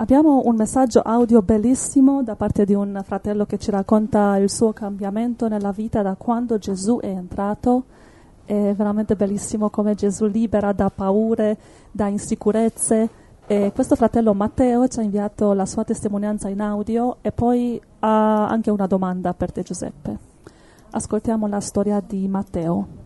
Abbiamo un messaggio audio bellissimo da parte di un fratello che ci racconta il suo cambiamento nella vita da quando Gesù è entrato. È veramente bellissimo come Gesù libera da paure, da insicurezze. E questo fratello Matteo ci ha inviato la sua testimonianza in audio e poi ha anche una domanda per te Giuseppe. Ascoltiamo la storia di Matteo.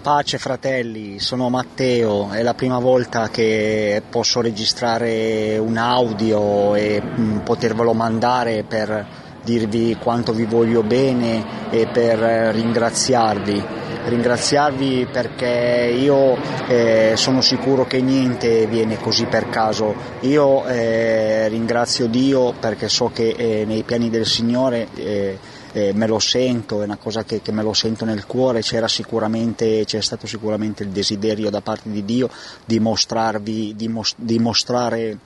Pace fratelli, sono Matteo, è la prima volta che posso registrare un audio e mm, potervelo mandare per dirvi quanto vi voglio bene e per ringraziarvi. Ringraziarvi perché io eh, sono sicuro che niente viene così per caso. Io eh, ringrazio Dio perché so che eh, nei piani del Signore eh, me lo sento, è una cosa che, che me lo sento nel cuore, c'era c'è stato sicuramente il desiderio da parte di Dio di, mostrarvi, di, mos, di mostrare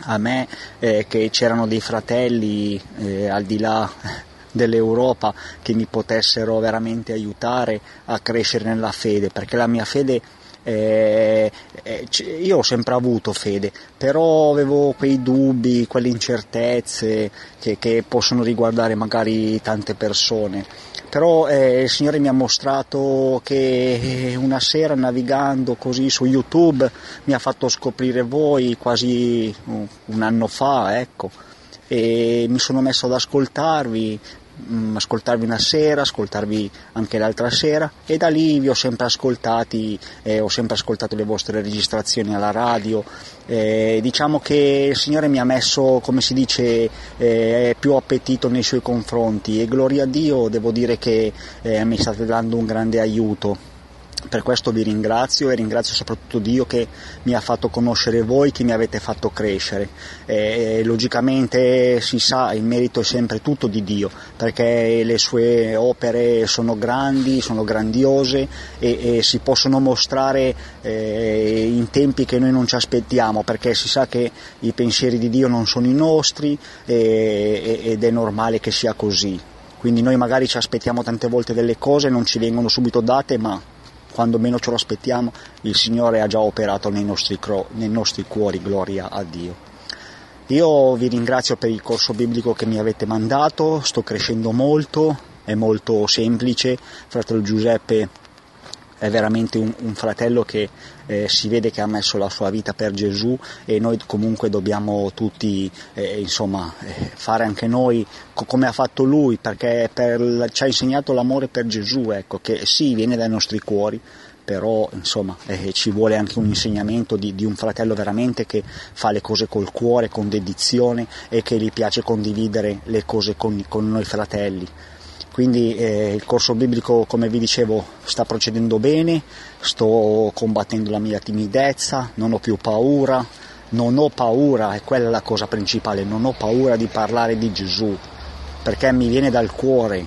a me eh, che c'erano dei fratelli eh, al di là dell'Europa che mi potessero veramente aiutare a crescere nella fede, perché la mia fede eh, eh, io ho sempre avuto fede, però avevo quei dubbi, quelle incertezze che, che possono riguardare magari tante persone. Però eh, il Signore mi ha mostrato che una sera navigando così su YouTube mi ha fatto scoprire voi quasi un anno fa, ecco, e mi sono messo ad ascoltarvi, Mm, ascoltarvi una sera, ascoltarvi anche l'altra sera e da lì vi ho sempre ascoltati, eh, ho sempre ascoltato le vostre registrazioni alla radio. Eh, diciamo che il Signore mi ha messo, come si dice, eh, più appetito nei suoi confronti e gloria a Dio devo dire che eh, mi state dando un grande aiuto. Per questo vi ringrazio e ringrazio soprattutto Dio che mi ha fatto conoscere voi, che mi avete fatto crescere. E, logicamente si sa, il merito è sempre tutto di Dio, perché le sue opere sono grandi, sono grandiose e, e si possono mostrare eh, in tempi che noi non ci aspettiamo, perché si sa che i pensieri di Dio non sono i nostri e, ed è normale che sia così. Quindi noi magari ci aspettiamo tante volte delle cose, non ci vengono subito date, ma quando meno ce lo aspettiamo, il Signore ha già operato nei nostri, nei nostri cuori, gloria a Dio. Io vi ringrazio per il corso biblico che mi avete mandato, sto crescendo molto, è molto semplice, fratello Giuseppe è veramente un, un fratello che eh, si vede che ha messo la sua vita per Gesù e noi comunque dobbiamo tutti eh, insomma, eh, fare anche noi co- come ha fatto lui perché per, ci ha insegnato l'amore per Gesù ecco, che sì viene dai nostri cuori però insomma eh, ci vuole anche un insegnamento di, di, un fratello veramente che fa le cose col cuore, con dedizione e che gli piace condividere le cose con, con noi fratelli. Quindi eh, il corso biblico, come vi dicevo, sta procedendo bene, sto combattendo la mia timidezza, non ho più paura, non ho paura, e quella è la cosa principale, non ho paura di parlare di Gesù, perché mi viene dal cuore,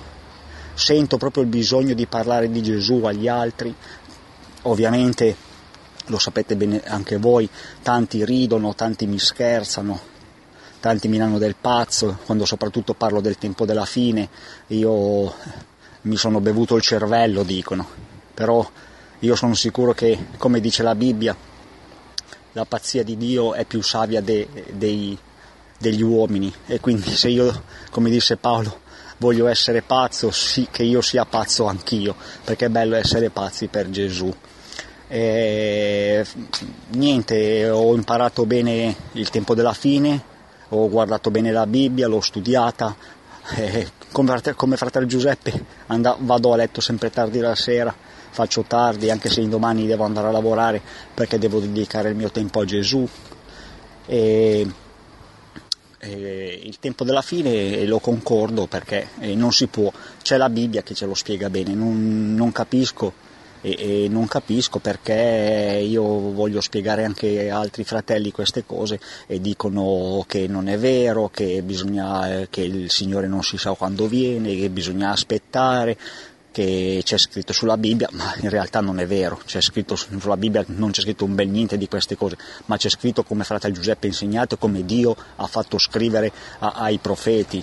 sento proprio il bisogno di parlare di Gesù agli altri, ovviamente lo sapete bene anche voi, tanti ridono, tanti mi scherzano, tanti mi danno del pazzo, quando soprattutto parlo del tempo della fine, io mi sono bevuto il cervello, dicono, però io sono sicuro che, come dice la Bibbia, la pazzia di Dio è più savia de, dei, degli uomini. E quindi se io, come disse Paolo, voglio essere pazzo, sì che io sia pazzo anch'io, perché è bello essere pazzi per Gesù. E, niente, ho imparato bene il tempo della fine, ho guardato bene la Bibbia, l'ho studiata, come, fratello Giuseppe and- vado a letto sempre tardi la sera, faccio tardi anche se domani devo andare a lavorare perché devo dedicare il mio tempo a Gesù. E, e il tempo della fine lo concordo perché eh, non si può, c'è la Bibbia che ce lo spiega bene, non, non capisco e, non capisco perché io voglio spiegare anche a altri fratelli queste cose e dicono che non è vero, che, bisogna, che il Signore non si sa quando viene, che bisogna aspettare che c'è scritto sulla Bibbia, ma in realtà non è vero, c'è scritto sulla Bibbia, non c'è scritto un bel niente di queste cose, ma c'è scritto come fratello Giuseppe ha insegnato, come Dio ha fatto scrivere a, ai profeti.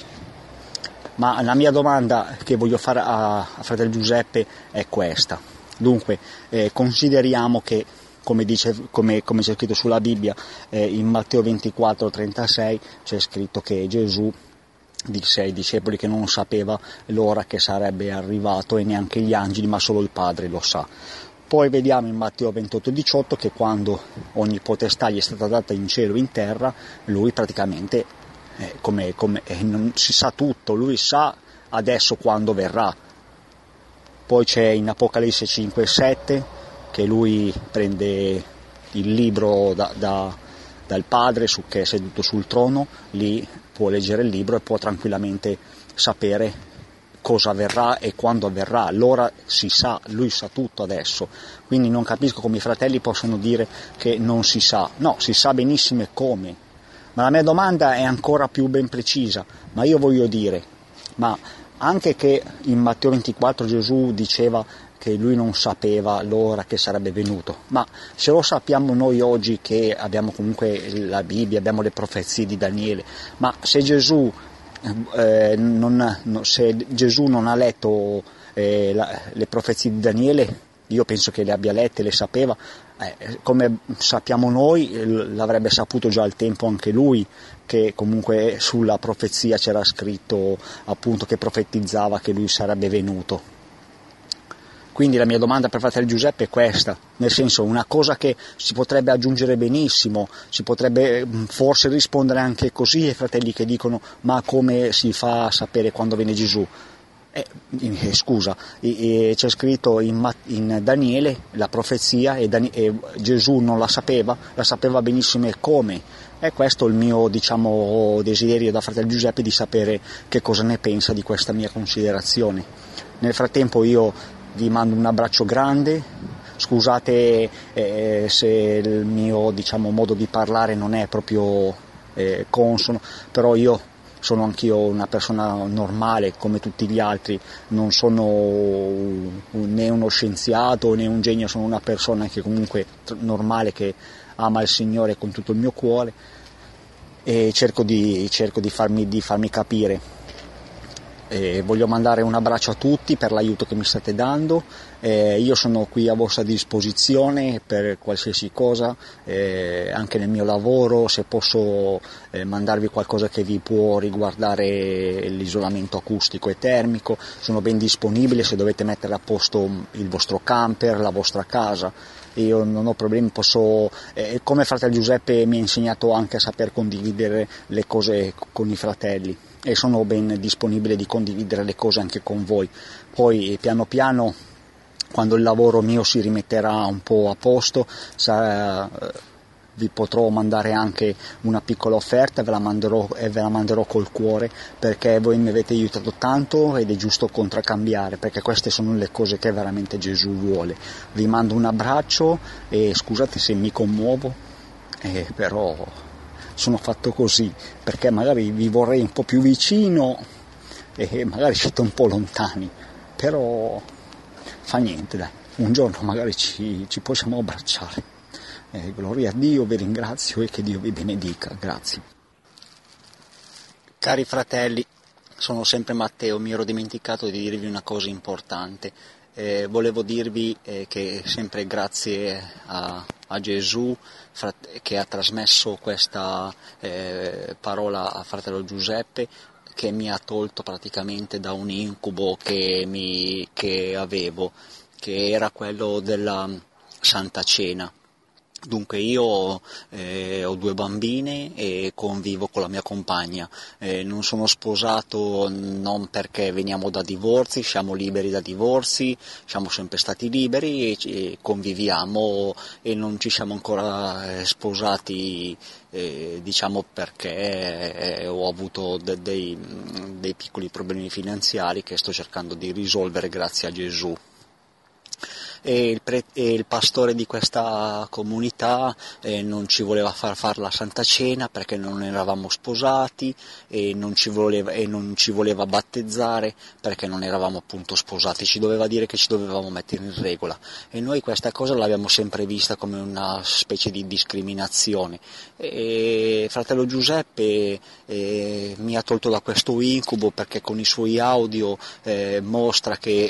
Ma la mia domanda che voglio fare a, a fratello Giuseppe è questa Dunque eh, consideriamo che come, dice, come, come c'è scritto sulla Bibbia, eh, in Matteo 24, 36 c'è scritto che Gesù disse ai discepoli che non sapeva l'ora che sarebbe arrivato e neanche gli angeli, ma solo il Padre lo sa. Poi vediamo in Matteo 28, 18 che quando ogni potestà gli è stata data in cielo e in terra, lui praticamente eh, come, come, eh, non si sa tutto, lui sa adesso quando verrà. Poi c'è in Apocalisse 5 e 7 che lui prende il libro da, da, dal padre su, che è seduto sul trono, lì può leggere il libro e può tranquillamente sapere cosa avverrà e quando avverrà. L'ora si sa, lui sa tutto adesso. Quindi non capisco come i fratelli possono dire che non si sa. No, si sa benissimo come. Ma la mia domanda è ancora più ben precisa. Ma io voglio dire, ma anche che in Matteo 24 Gesù diceva che lui non sapeva l'ora che sarebbe venuto, ma se lo sappiamo noi oggi che abbiamo comunque la Bibbia, abbiamo le profezie di Daniele, ma se Gesù, eh, non, no, se Gesù non ha letto eh, la, le profezie di Daniele, io penso che le abbia lette, le sapeva, eh, come sappiamo noi l'avrebbe saputo già al tempo anche lui, che comunque sulla profezia c'era scritto appunto che profetizzava che lui sarebbe venuto. Quindi la mia domanda per fratello Giuseppe è questa, nel senso una cosa che si potrebbe aggiungere benissimo, si potrebbe mm, forse rispondere anche così ai fratelli che dicono ma come si fa a sapere quando viene Gesù? Eh, eh, scusa, eh, c'è scritto in, in, Daniele la profezia e, Dan- e, Gesù non la sapeva, la sapeva benissimo e come. E questo è il mio diciamo, desiderio da fratello Giuseppe di sapere che cosa ne pensa di questa mia considerazione. Nel frattempo io vi mando un abbraccio grande, scusate eh, se il mio diciamo, modo di parlare non è proprio eh, consono, però io sono anch'io una persona normale come tutti gli altri, non sono né uno scienziato né un genio, sono una persona che comunque normale che ama il Signore con tutto il mio cuore. E cerco di, cerco di, farmi, di farmi capire eh, voglio mandare un abbraccio a tutti per l'aiuto che mi state dando, eh, io sono qui a vostra disposizione per qualsiasi cosa, eh, anche nel mio lavoro, se posso eh, mandarvi qualcosa che vi può riguardare l'isolamento acustico e termico, sono ben disponibile se dovete mettere a posto il vostro camper, la vostra casa. Io non ho problemi, posso, eh, come fratello Giuseppe mi ha insegnato anche a saper condividere le cose con i fratelli e sono ben disponibile di condividere le cose anche con voi. Poi piano piano quando il lavoro mio si rimetterà un po' a posto sarà, vi potrò mandare anche una piccola offerta ve la manderò, e ve la manderò col cuore perché voi mi avete aiutato tanto ed è giusto contraccambiare perché queste sono le cose che veramente Gesù vuole. Vi mando un abbraccio e scusate se mi commuovo, eh, però sono fatto così, perché magari vi vorrei un po' più vicino e magari siete un po' lontani, però fa niente dai, un giorno magari ci, ci possiamo abbracciare. Eh, gloria a Dio, vi ringrazio e che Dio vi benedica, grazie. Cari fratelli, sono sempre Matteo, mi ero dimenticato di dirvi una cosa importante. Eh, volevo dirvi eh, che sempre grazie a, a Gesù che ha trasmesso questa eh, parola a fratello Giuseppe che mi ha tolto praticamente da un incubo che, mi, che avevo, che era quello della Santa Cena. Dunque io eh, ho due bambine e convivo con la mia compagna, eh, non sono sposato non perché veniamo da divorzi, siamo liberi da divorzi, siamo sempre stati liberi e, e conviviamo e non ci siamo ancora eh, sposati eh, diciamo perché eh, ho avuto de- dei, dei piccoli problemi finanziari che sto cercando di risolvere grazie a Gesù e il, pre- e il pastore di questa comunità eh, non ci voleva far fare la Santa Cena perché non eravamo sposati e non, voleva, e non ci voleva battezzare perché non eravamo appunto sposati, ci doveva dire che ci dovevamo mettere in regola. E noi questa cosa l'abbiamo sempre vista come una specie di discriminazione. E fratello Giuseppe eh, mi ha tolto da questo incubo perché con i suoi audio eh, mostra che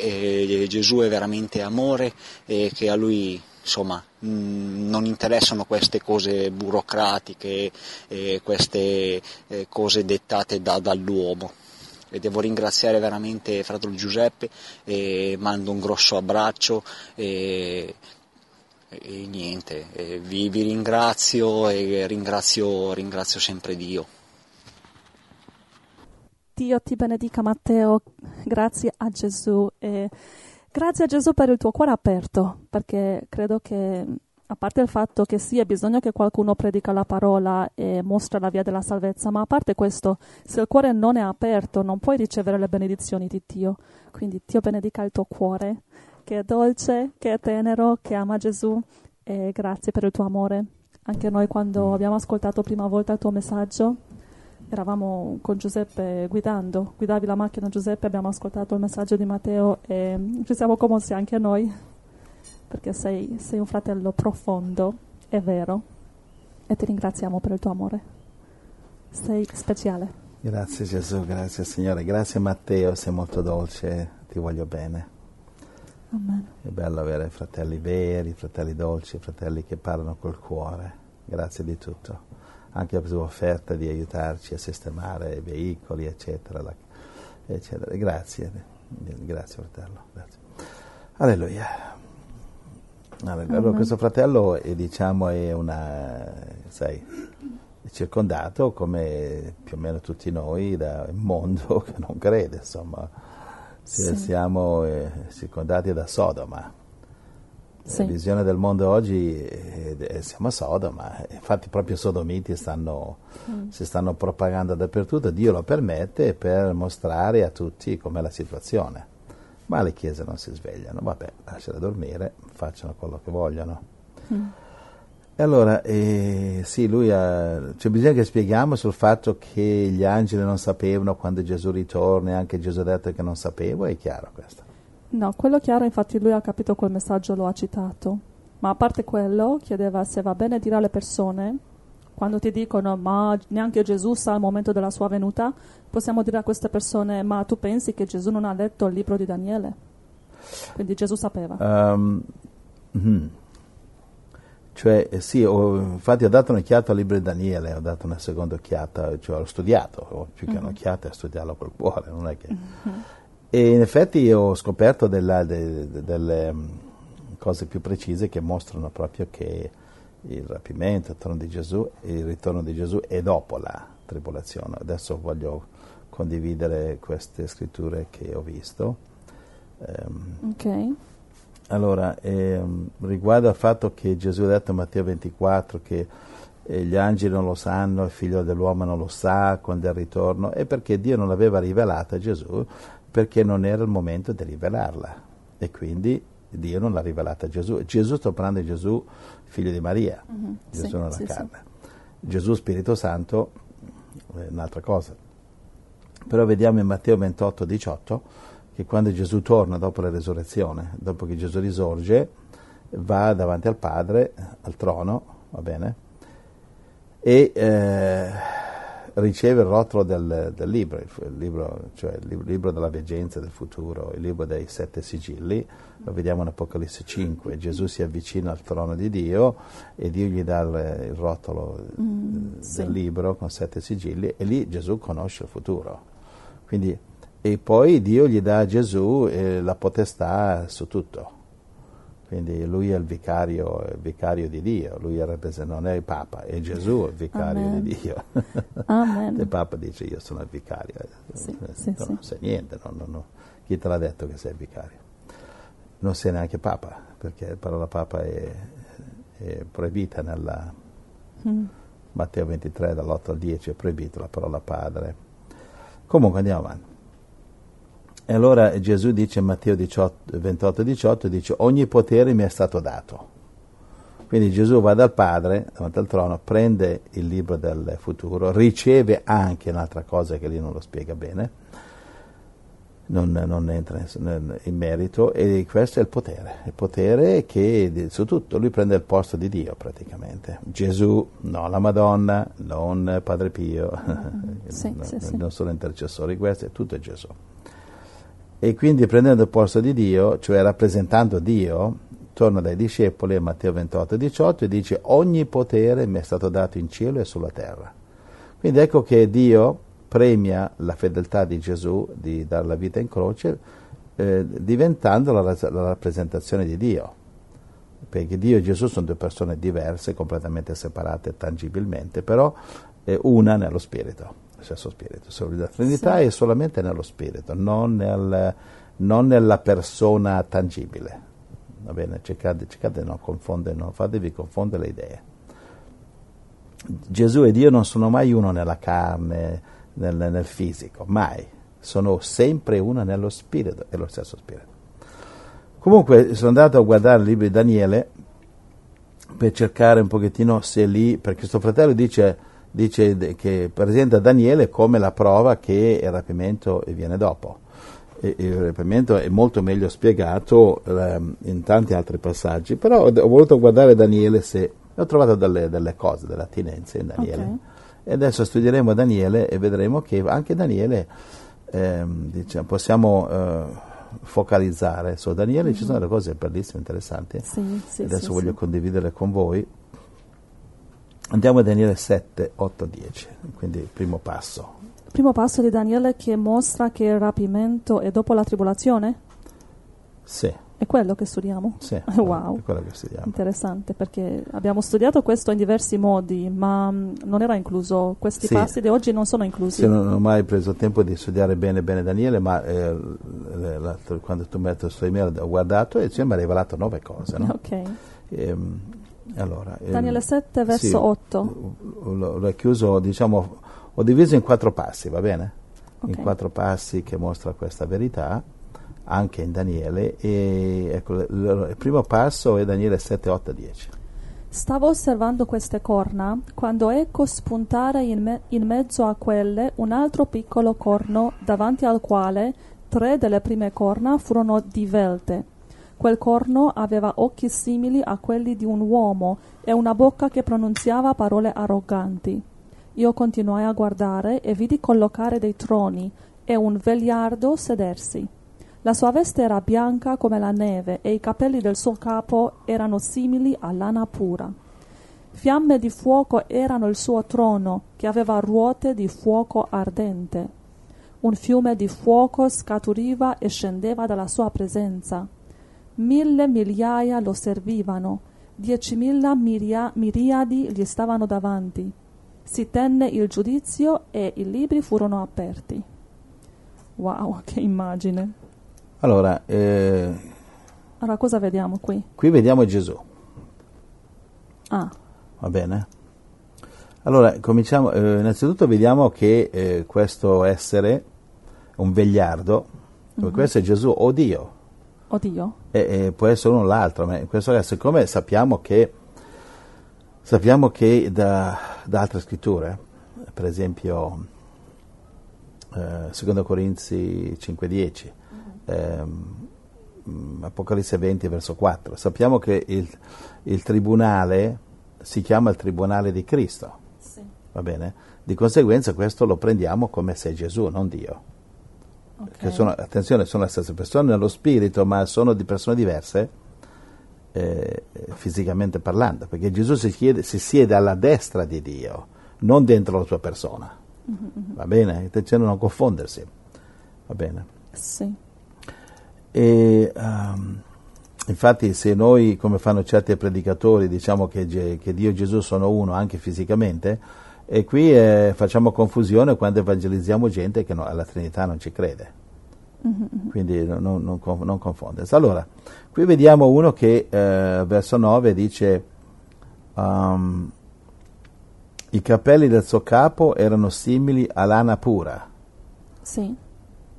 eh, Gesù è veramente amore e che a lui insomma mm, non interessano queste cose burocratiche queste eh, cose dettate da, dall'uomo e devo ringraziare veramente fratello Giuseppe e mando un grosso abbraccio e, e niente, e vi, vi, ringrazio e ringrazio, ringrazio sempre Dio. Dio ti benedica Matteo, grazie a Gesù e grazie a Gesù per il tuo cuore aperto, perché credo che a parte il fatto che sì, è bisogno che qualcuno predica la parola e mostra la via della salvezza, ma a parte questo, se il cuore non è aperto, non puoi ricevere le benedizioni di Dio. Quindi Dio benedica il tuo cuore, che è dolce, che è tenero, che ama Gesù e grazie per il tuo amore. Anche noi quando abbiamo ascoltato prima volta il tuo messaggio, eravamo con Giuseppe guidando, guidavi la macchina Giuseppe, abbiamo ascoltato il messaggio di Matteo e ci siamo commossi anche noi perché sei, sei un fratello profondo e vero e ti ringraziamo per il tuo amore. Sei speciale. Grazie Gesù, grazie Signore, grazie Matteo, sei molto dolce, ti voglio bene. Amen. È bello avere fratelli veri, fratelli dolci, fratelli che parlano col cuore. Grazie di tutto. Anche la tua offerta di aiutarci a sistemare i veicoli, eccetera. eccetera. Grazie, grazie fratello. Grazie. Alleluia. Allora, questo fratello è, diciamo, è una, sai, è circondato come più o meno tutti noi da un mondo che non crede, insomma, sì. siamo eh, circondati da Sodoma. Sì. La visione del mondo oggi è, siamo a Sodoma, infatti proprio i sodomiti stanno, mm. si stanno propagando dappertutto, Dio lo permette per mostrare a tutti com'è la situazione ma le chiese non si svegliano, vabbè, lasciale dormire, facciano quello che vogliono. Mm. E allora, eh, sì, lui ha, cioè bisogna che spieghiamo sul fatto che gli angeli non sapevano quando Gesù ritorna e anche Gesù ha detto che non sapevo, è chiaro questo? No, quello chiaro, infatti lui ha capito quel messaggio, lo ha citato. Ma a parte quello, chiedeva se va bene dire alle persone quando ti dicono ma neanche Gesù sa il momento della sua venuta, possiamo dire a queste persone ma tu pensi che Gesù non ha letto il libro di Daniele? Quindi Gesù sapeva. Um, mm, cioè, eh, sì, ho, infatti ho dato un'occhiata al libro di Daniele, ho dato una seconda occhiata, cioè ho studiato, più che mm-hmm. un'occhiata, studiarlo col cuore, non è che... Mm-hmm. E in effetti ho scoperto della, de, de, delle mm, cose più precise che mostrano proprio che il rapimento, il ritorno di Gesù, il ritorno di Gesù è dopo la tribolazione. Adesso voglio condividere queste scritture che ho visto. Um, ok. Allora, ehm, riguardo al fatto che Gesù ha detto in Matteo 24 che eh, gli angeli non lo sanno, il figlio dell'uomo non lo sa quando è il ritorno, è perché Dio non l'aveva rivelata a Gesù, perché non era il momento di rivelarla. E quindi Dio non l'ha rivelata a Gesù. Gesù sto parlando di Gesù figlio di Maria, mm-hmm. Gesù sì, nella sì, carne. Sì. Gesù Spirito Santo è un'altra cosa. Però vediamo in Matteo 28, 18 che quando Gesù torna dopo la resurrezione, dopo che Gesù risorge, va davanti al Padre, al trono, va bene? E eh, riceve il rotolo del, del libro, il libro, cioè il libro della veggenza del futuro, il libro dei sette sigilli, lo vediamo in Apocalisse 5, Gesù si avvicina al trono di Dio e Dio gli dà il, il rotolo mm, del sì. libro con sette sigilli e lì Gesù conosce il futuro. Quindi, e poi Dio gli dà a Gesù eh, la potestà su tutto. Quindi lui è il vicario, il vicario di Dio, lui è non è il Papa, è Gesù il vicario Amen. di Dio. Il Papa dice io sono il vicario, sì, eh, sì, non sì. niente, non, non, non. chi te l'ha detto che sei il vicario? Non sei neanche Papa, perché la parola Papa è, è proibita nella mm. Matteo 23 dall'8 al 10 è proibita la parola Padre. Comunque andiamo avanti. E allora Gesù dice in Matteo 18, 28, 18, dice ogni potere mi è stato dato. Quindi Gesù va dal Padre, davanti al trono, prende il libro del futuro, riceve anche un'altra cosa che lì non lo spiega bene, non, non entra in, in, merito, e questo è il potere, il potere che su tutto lui prende il posto di Dio praticamente. Gesù, non la Madonna, non Padre Pio, sì, non, sì. non sono intercessori, questo è tutto Gesù. E quindi prendendo il posto di Dio, cioè rappresentando Dio, torna dai discepoli a Matteo 28, 18 e dice ogni potere mi è stato dato in cielo e sulla terra. Quindi ecco che Dio premia la fedeltà di Gesù di dare la vita in croce eh, diventando la, la rappresentazione di Dio perché Dio e Gesù sono due persone diverse, completamente separate tangibilmente, però è una nello spirito, lo stesso spirito. La Trinità sì. è solamente nello spirito, non, nel, non, nella persona tangibile. Va bene, cercate, cercate di non confondere, non fatevi confondere le idee. Gesù e Dio non sono mai uno nella carne, nel, nel fisico, mai. Sono sempre uno nello spirito, è lo stesso spirito. Comunque sono andato a guardare il libro di Daniele per cercare un pochettino se lì, perché suo fratello dice, dice che presenta Daniele come la prova che il rapimento viene dopo. E, il rapimento è molto meglio spiegato eh, in tanti altri passaggi, però ho, voluto guardare Daniele se ho trovato delle, delle cose, delle attinenze in Daniele. Okay. E adesso studieremo Daniele e vedremo che anche Daniele eh, diciamo, possiamo eh, focalizzare su Daniele, mm-hmm. ci sono delle cose bellissime, interessanti. Sì, sì, adesso sì, voglio condividerle con voi. Andiamo a Daniele 7, 8, 10, quindi il primo passo. Il primo passo di Daniele che mostra che il rapimento è dopo la tribolazione? Sì. È quello che studiamo? Sì, wow. è quello che studiamo. Interessante, perché abbiamo studiato questo in diversi modi, ma mm, non era incluso, questi sì. passi di oggi non sono inclusi. Sì, non ho mai preso tempo di studiare bene bene Daniele, ma eh, quando tu mi hai detto email ho guardato e ci mi ha rivelato nove cose, no? Ok. E, ehm, allora, Daniele 7, verso sì, 8. L'ho chiuso, diciamo, ho diviso in quattro passi, va bene? Okay. In quattro passi che mostra questa verità anche in Daniele e ecco, il primo passo è Daniele 7, 8, 10. Stavo osservando queste corna quando ecco spuntare in, me- in, mezzo a quelle un altro piccolo corno davanti al quale tre delle prime corna furono divelte. Quel corno aveva occhi simili a quelli di un uomo e una bocca che pronunziava parole arroganti. Io continuai a guardare e vidi collocare dei troni e un vegliardo sedersi. La sua veste era bianca come la neve e i capelli del suo capo erano simili a lana pura. Fiamme di fuoco erano il suo trono, che aveva ruote di fuoco ardente. Un fiume di fuoco scaturiva e scendeva dalla sua presenza. Mille migliaia lo servivano, diecimila miria- miriadi gli stavano davanti. Si tenne il giudizio e i libri furono aperti. Wow, che immagine! Allora, eh, allora, cosa vediamo qui? Qui vediamo Gesù. Ah. Va bene? Allora, cominciamo. Eh, innanzitutto vediamo che eh, questo essere, un vegliardo, mm-hmm. questo è Gesù o Dio. O Dio? E, può essere uno o l'altro, ma in questo caso, siccome sappiamo che, sappiamo che da, da altre scritture, per esempio, eh, 2 Corinzi 5,10, ehm, Apocalisse 20 verso 4. Sappiamo che il, il, tribunale si chiama il tribunale di Cristo. Sì. Va bene? Di conseguenza questo lo prendiamo come se Gesù, non Dio. Okay. Sono, attenzione, sono le stesse persone nello spirito, ma sono di persone diverse eh, fisicamente parlando, perché Gesù si, chiede, si, siede alla destra di Dio, non dentro la sua persona. Mm-hmm. Va bene? Attenzione a non confondersi. Va bene? Sì. E, um, infatti se noi, come fanno certi predicatori, diciamo che, che Dio e Gesù sono uno anche fisicamente, e qui eh, facciamo confusione quando evangelizziamo gente che no, alla Trinità non ci crede. Mm-hmm. Quindi non, non, non, confondersi. Allora, qui vediamo uno che eh, verso 9 dice um, i capelli del suo capo erano simili a lana pura. Sì.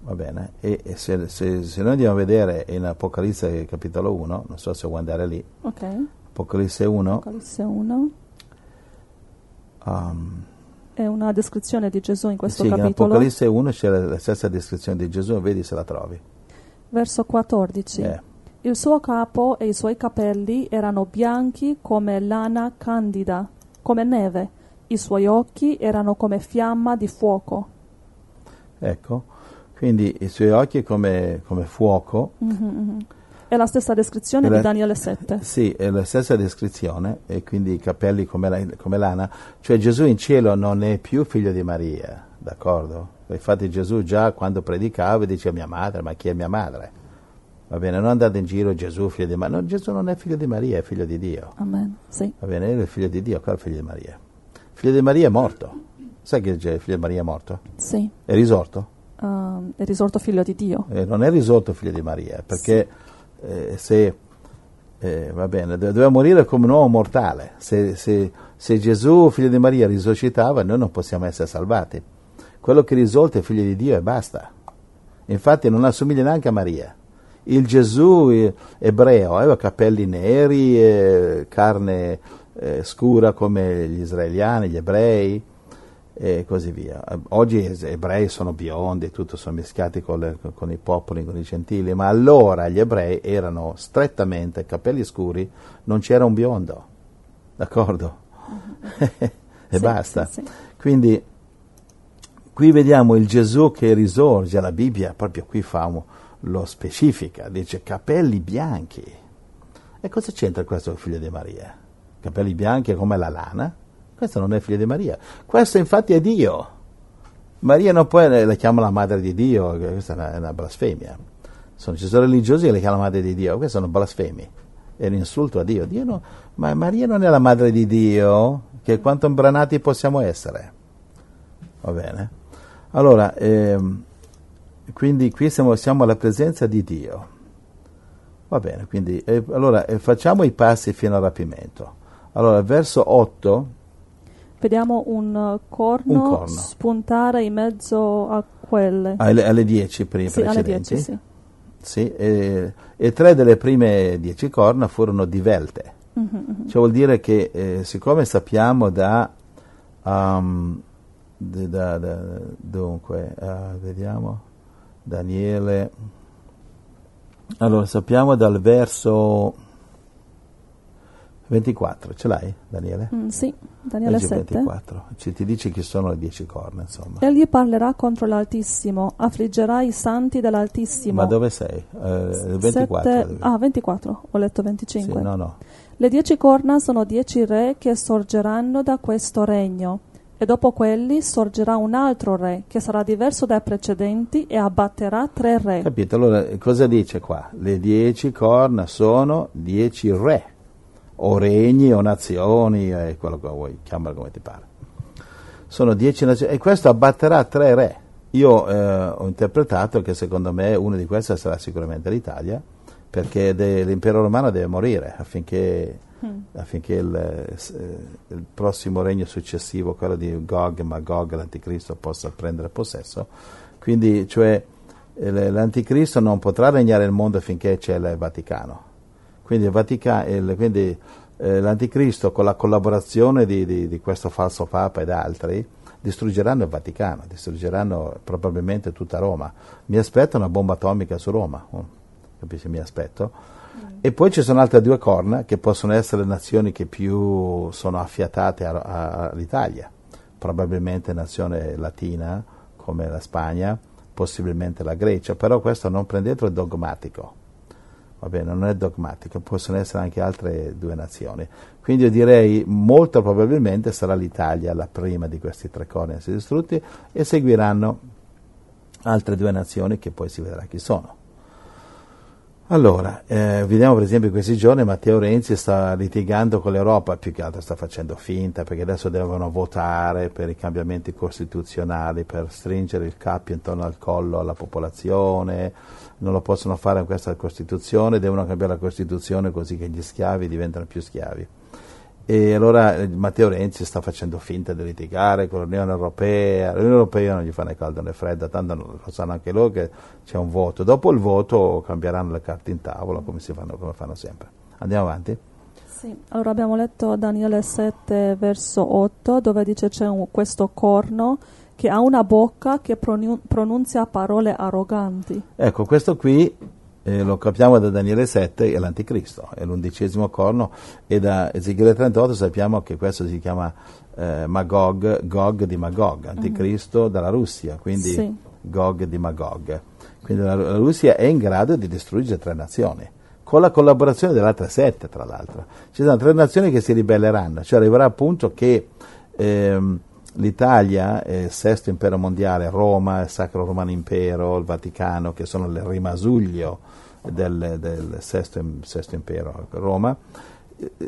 Va bene, e, e se, se, se, noi andiamo a vedere in Apocalisse capitolo 1, non so se vuoi andare lì, okay. Apocalisse 1, Apocalisse 1. Um, è una descrizione di Gesù in questo sì, capitolo. in Apocalisse 1 c'è la, la, stessa descrizione di Gesù, vedi se la trovi. Verso 14. Eh. Il suo capo e i suoi capelli erano bianchi come lana candida, come neve. I suoi occhi erano come fiamma di fuoco. Ecco, quindi i suoi occhi come, come fuoco. Mm-hmm, mm-hmm. È la stessa descrizione la- di Daniele 7. Sì, è la stessa descrizione, e quindi i capelli come, la- come lana, cioè Gesù in cielo non è più figlio di Maria, d'accordo? Infatti Gesù già quando predicava diceva mia madre, ma chi è mia madre? Va bene, non andate in giro Gesù figlio di Maria, no, Gesù non è figlio di Maria, è figlio di Dio, Amen. Sì. va bene, è figlio di Dio, quello è figlio di Maria. Figlio di Maria è morto, sai che il figlio di Maria è morto? Sì. È risorto? Um, è risorto figlio di Dio. Eh, non è risorto figlio di Maria, perché eh, se eh, va bene, do- doveva morire come un uomo mortale. Se, se- se Gesù, figlio di Maria, risuscitava, noi non possiamo essere salvati. Quello che risorto è figlio di Dio e basta. Infatti non assomiglia neanche a Maria. Il Gesù eh, ebreo aveva capelli neri, carne eh, scura come gli israeliani, gli ebrei e così via. Oggi gli ebrei sono biondi, tutto sono mischiati con, le- con i popoli, con i gentili, ma allora gli ebrei erano strettamente capelli scuri, non c'era un biondo, d'accordo? e Sì, basta. sì, sì. Quindi qui vediamo il Gesù che risorge, la Bibbia proprio qui fa lo specifica, dice capelli bianchi. E cosa c'entra questo figlio di Maria? Capelli bianchi come la lana? Questo non è figlio di Maria. Questo infatti è Dio. Maria non può, la chiama la madre di Dio, questa è una, è una blasfemia. Sono, ci sono religiosi che le chiamano madre di Dio, questi sono blasfemi. È un insulto a Dio. Dio no- ma Maria non è la madre di Dio, che quanto imbranati possiamo essere. Va bene? Allora, ehm, quindi qui siamo, siamo alla presenza di Dio. Va bene, quindi eh, allora eh, facciamo i passi fino al rapimento. Allora, verso 8, Vediamo un uh, corno, Un corno. spuntare in mezzo a quelle. alle, alle 10 primi sì, alle precedenti, 10, sì. sì, e, e tre delle prime 10 corna furono divelte. Mhm, mhm. Cioè vuol dire che eh, siccome sappiamo da, um, da- da- dunque, ah, vediamo, Daniele, allora sappiamo dal verso 24, ce l'hai Daniele? Mm, sì, Daniele Leggi 7. 24, ci, ti dice chi sono le 10 corna insomma. Egli parlerà contro l'Altissimo, affliggerà i santi dell'Altissimo. Ma dove sei? Eh, il 24. Sette- dove- ah, 24, ho letto 25. Sì, no, no. Le dieci corna sono dieci re che sorgeranno da questo regno, e dopo quelli sorgerà un altro re che sarà diverso dai precedenti e abbatterà tre re. Capito? Allora, cosa dice qua? Le dieci corna sono dieci re, o regni, o nazioni, eh, quello che vuoi, chiamalo come ti pare. Sono dieci nazioni, e questo abbatterà tre re. Io eh, ho interpretato che secondo me uno di questi sarà sicuramente l'Italia, perché de- l'impero romano deve morire affinché, Mm. affinché il, eh, il prossimo regno successivo, quello di Gog e Magog, l'anticristo, possa prendere possesso. Quindi, cioè, eh, l'anticristo non potrà regnare il mondo finché c'è il Vaticano. Quindi, il Vatica- il- quindi, eh, l'anticristo con la collaborazione di, di- di questo falso papa ed altri distruggeranno il Vaticano, distruggeranno probabilmente tutta Roma. Mi aspetto una bomba atomica su Roma, oh, capisci? Mi aspetto. E poi ci sono altre due corna che possono essere le nazioni che più sono affiatate a- a- all'Italia, probabilmente nazione latina come la Spagna, possibilmente la Grecia, però questo non prendetelo dogmatico. Va bene, non è dogmatico, possono essere anche altre due nazioni. Quindi io direi molto probabilmente sarà l'Italia la prima di questi tre corni a essere distrutti e seguiranno altre due nazioni che poi si vedrà chi sono. Allora, eh, vediamo per esempio in questi giorni Matteo Renzi sta litigando con l'Europa, più che altro sta facendo finta perché adesso devono votare per i cambiamenti costituzionali, per stringere il cappio intorno al collo alla popolazione, non lo possono fare in questa Costituzione, devono cambiare la Costituzione così che gli schiavi diventano più schiavi. E allora eh, Matteo Renzi sta facendo finta di litigare con l'Unione Europea, l'Unione Europea non gli fa né caldo né freddo, tanto lo sanno anche loro che c'è un voto. Dopo il voto cambieranno le carte in tavola come, fanno, come fanno sempre. Andiamo avanti? Sì, allora abbiamo letto Daniele 7 verso 8 dove dice c'è un- questo corno che ha una bocca che pronu- pronunzia parole arroganti. Ecco, questo qui eh, lo capiamo da Daniele 7, è l'anticristo, è l'undicesimo corno e da Ezechiele 38 sappiamo che questo si chiama eh, Magog, Gog di Magog, anticristo dalla Russia, quindi Sì. Gog di Magog. Quindi la, la Russia è in grado di distruggere tre nazioni con la collaborazione delle altre sette, tra l'altro. Ci sono tre nazioni che si ribelleranno, cioè arriverà appunto che ehm, l'Italia è il sesto impero mondiale, Roma, il Sacro Romano Impero, il Vaticano, che sono il rimasuglio del, del sesto, sesto, impero, Roma,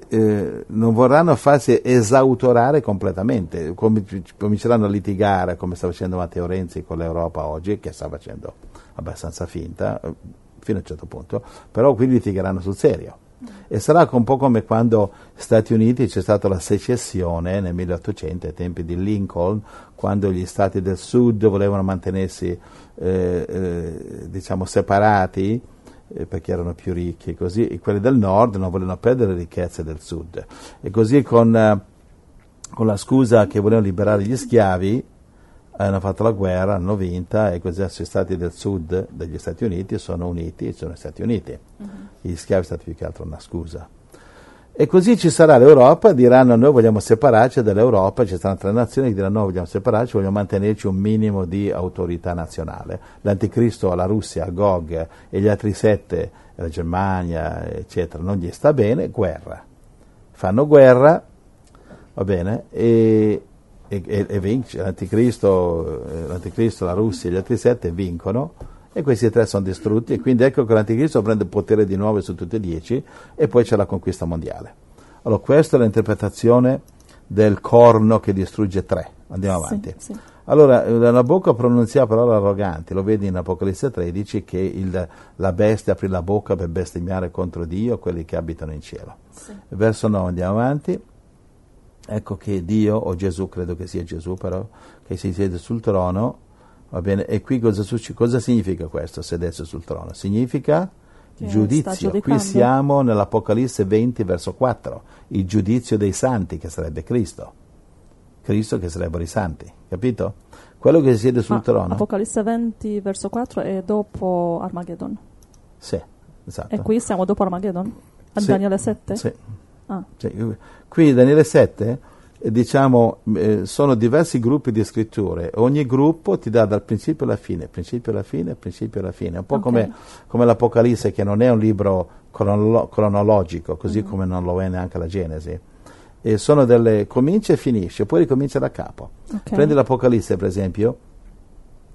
eh, non vorranno farsi esautorare completamente, cominceranno a litigare come sta facendo Matteo Renzi con l'Europa oggi, che sta facendo abbastanza finta, eh, fino a un certo punto, però qui litigheranno sul serio. E sarà un po' come quando negli Stati Uniti c'è stata la secessione nel 1800, ai tempi di Lincoln, quando gli stati del sud volevano mantenersi eh, eh, diciamo separati eh, perché erano più ricchi, così, e quelli del nord non volevano perdere le ricchezze del sud. E così con, eh, con la scusa che volevano liberare gli schiavi, hanno fatto la guerra, hanno vinta e così gli stati del sud degli Stati Uniti sono uniti e sono gli Stati Uniti. Uh-huh. Gli schiavi sono stati più che altro una scusa. E così ci sarà l'Europa, diranno noi vogliamo separarci dall'Europa, ci saranno tre nazioni che diranno noi vogliamo separarci, vogliamo mantenerci un minimo di autorità nazionale. L'anticristo, la Russia, Gog e gli altri sette, la Germania, eccetera, non gli sta bene, guerra. Fanno guerra, va bene, e, e, e, e vince, l'anticristo, eh, l'anticristo, la Russia e gli altri sette vincono e questi tre sono distrutti e quindi ecco che l'anticristo prende potere di nuovo su tutti e dieci e poi c'è la conquista mondiale. Allora questa è l'interpretazione del corno che distrugge tre. Andiamo avanti. Sì, sì. Allora, la bocca pronuncia parole arroganti, lo vedi in Apocalisse 13 che il, la bestia aprì la bocca per bestemmiare contro Dio, quelli che abitano in cielo. Sì. Verso 9, andiamo avanti ecco che Dio, o Gesù, credo che sia Gesù però, che si siede sul trono, va bene, e qui cosa, cosa significa questo, sedersi sul trono? Significa giudizio, qui siamo nell'Apocalisse 20 verso 4, il giudizio dei santi che sarebbe Cristo, Cristo che sarebbero i santi, capito? Quello che si siede sul Ma trono. Apocalisse 20 verso 4 è dopo Armageddon. Sì, esatto. E qui siamo dopo Armageddon? A sì, Daniele 7? Sì. Ah. Cioè, qui Daniele 7 eh, diciamo, eh, sono diversi gruppi di scritture, ogni gruppo ti dà dal principio alla fine, principio alla fine, principio alla fine, un po' okay. come, come, l'Apocalisse che non è un libro cronolo- cronologico, così mm. come non lo è neanche la Genesi. E sono delle, comincia e finisce, poi ricomincia da capo. Okay. Prendi l'Apocalisse per esempio,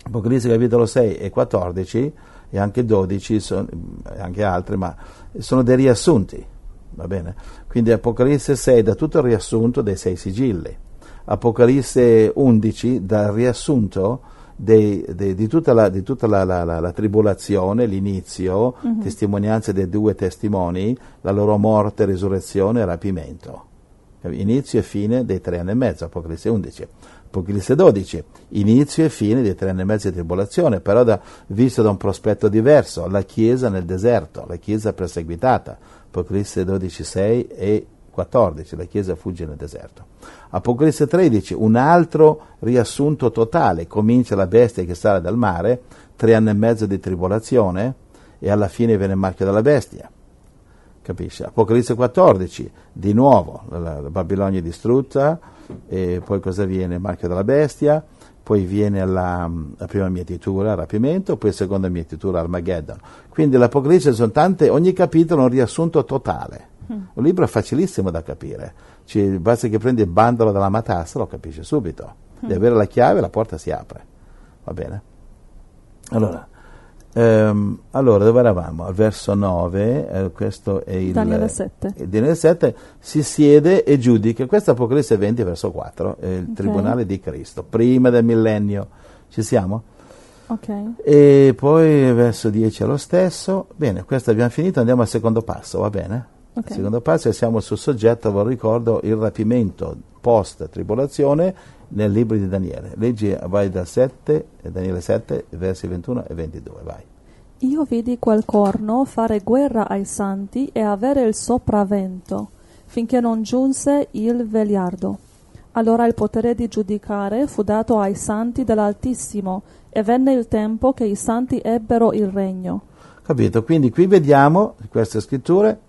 Apocalisse capitolo 6 e 14 e anche 12, son, e anche altri, ma sono dei riassunti va bene? Quindi Apocalisse 6 dà tutto il riassunto dei sei sigilli, Apocalisse 11 dà il riassunto dei, dei, di tutta, la, di tutta la, la, la, tribolazione, l'inizio, uh-huh. testimonianze dei due testimoni, la loro morte, risurrezione e rapimento. Inizio e fine dei tre anni e mezzo, Apocalisse 11. Apocalisse 12, inizio e fine dei tre anni e mezzo di tribolazione, però da, visto da un prospetto diverso, la Chiesa nel deserto, la Chiesa perseguitata, Apocalisse 12, 6 e 14, la Chiesa fugge nel deserto. Apocalisse 13, un altro riassunto totale, comincia la bestia che sale dal mare, tre anni e mezzo di tribolazione e alla fine viene il marchio della bestia. Capisci? Apocalisse 14, di nuovo, la, la Babilonia distrutta, e poi cosa viene? Il marchio della bestia, poi viene la, la, prima mietitura, rapimento, poi la seconda mietitura, Armageddon. Quindi l'Apocalisse sono tante, ogni capitolo è un riassunto totale. Mm. Un libro è facilissimo da capire, Ci, basta che prendi il bandolo della matassa, lo capisci subito. Devi mm. avere la chiave e la porta si apre. Va bene? Allora, ehm, allora dove eravamo? Al verso 9, eh, questo è il... Daniele 7. Il Daniele 7 si siede e giudica, questo è Apocalisse 20 verso 4, è il okay. tribunale di Cristo, prima del millennio. Ci siamo? Ok. E poi verso 10 è lo stesso. Bene, questo abbiamo finito, andiamo al secondo passo, va bene? Okay. Il secondo passo e siamo sul soggetto, vi ricordo, il rapimento post tribolazione nel libro di Daniele. Leggi, vai dal 7, Daniele 7, versi 21 e 22, vai. Io vidi quel corno fare guerra ai santi e avere il sopravvento, finché non giunse il vegliardo. Allora il potere di giudicare fu dato ai santi dell'Altissimo, e venne il tempo che i santi ebbero il regno. Capito? Quindi qui vediamo, in queste scritture,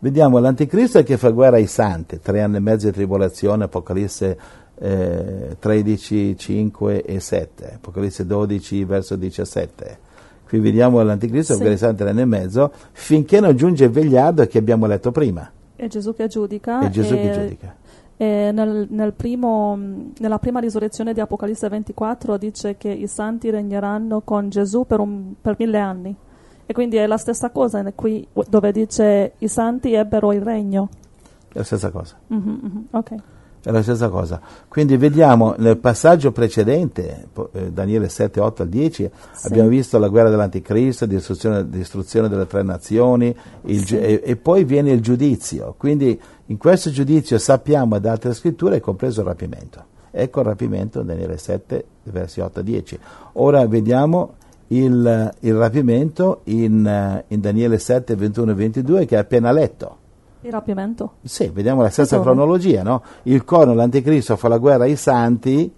vediamo l'anticristo che fa guerra ai santi, tre anni e mezzo di tribolazione, Apocalisse eh, 13, 5 e 7, Apocalisse 12, verso 17. Qui vediamo l'anticristo Sì. organizzato nel mezzo, finché non giunge il vegliardo che abbiamo letto prima. È Gesù che giudica. È Gesù e, che giudica. e nel- nel primo- nella prima risurrezione di Apocalisse 24 dice che i santi regneranno con Gesù per, un- per mille anni. E quindi è la stessa cosa qui dove dice i santi ebbero il regno. È la stessa cosa. Mhm, mhm, Ok. È la stessa cosa. Quindi vediamo nel passaggio precedente, eh, Daniele 7, 8 al 10, Sì. abbiamo visto la guerra dell'anticristo, distruzione, distruzione delle tre nazioni, il Sì. e, e poi viene il giudizio. Quindi in questo giudizio sappiamo da altre scritture, compreso il rapimento. Ecco il rapimento, Daniele 7, versi 8 a 10. Ora vediamo il, il rapimento in, eh, in Daniele 7, 21 e 22 che è appena letto. Il rapimento. Sì, vediamo la stessa cronologia, no? Il corno, l'anticristo fa la guerra ai santi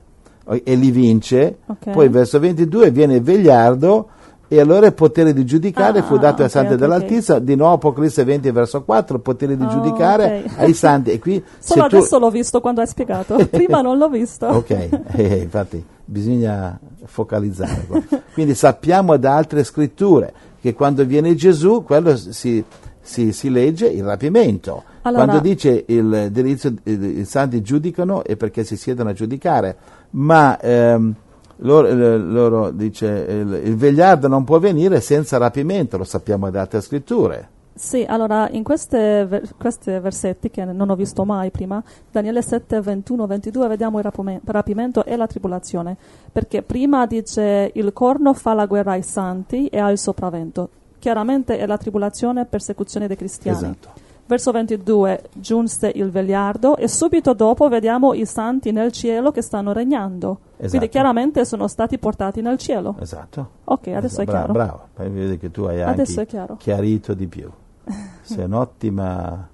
eh, e li vince, Ok. poi verso 22 viene il vegliardo e allora il potere di giudicare Ah, fu dato ai santi ok, dell'Altissimo, di nuovo Apocalisse 20 verso 4, il potere di Oh, giudicare ai santi e qui Solo se tu- adesso l'ho visto quando hai spiegato, prima non l'ho visto. Ok, eh, infatti bisogna focalizzare. qua. Quindi sappiamo da altre scritture che quando viene Gesù, quello si, si- si legge il rapimento. Allora- quando dice il delizio, i santi giudicano è perché si siedono a giudicare, ma ehm, loro, eh, loro dice il, il vegliardo non può venire senza rapimento, lo sappiamo da altre scritture. Sì, allora in ver- questi versetti che non ho visto mai prima, Daniele 7, 21, 22, vediamo il rapime- rapimento e la tribolazione, perché prima dice il corno fa la guerra ai santi e ha il sopravvento. Chiaramente è la tribolazione e persecuzione dei cristiani. Esatto. Verso 22 giunse il vegliardo e subito dopo vediamo i santi nel cielo che stanno regnando. Esatto. Quindi chiaramente sono stati portati nel cielo. Esatto. Ok, adesso è Bra- chiaro. Bravo, Poi vedi che tu hai Adesso anche è chiarito di più. Sei un'ottima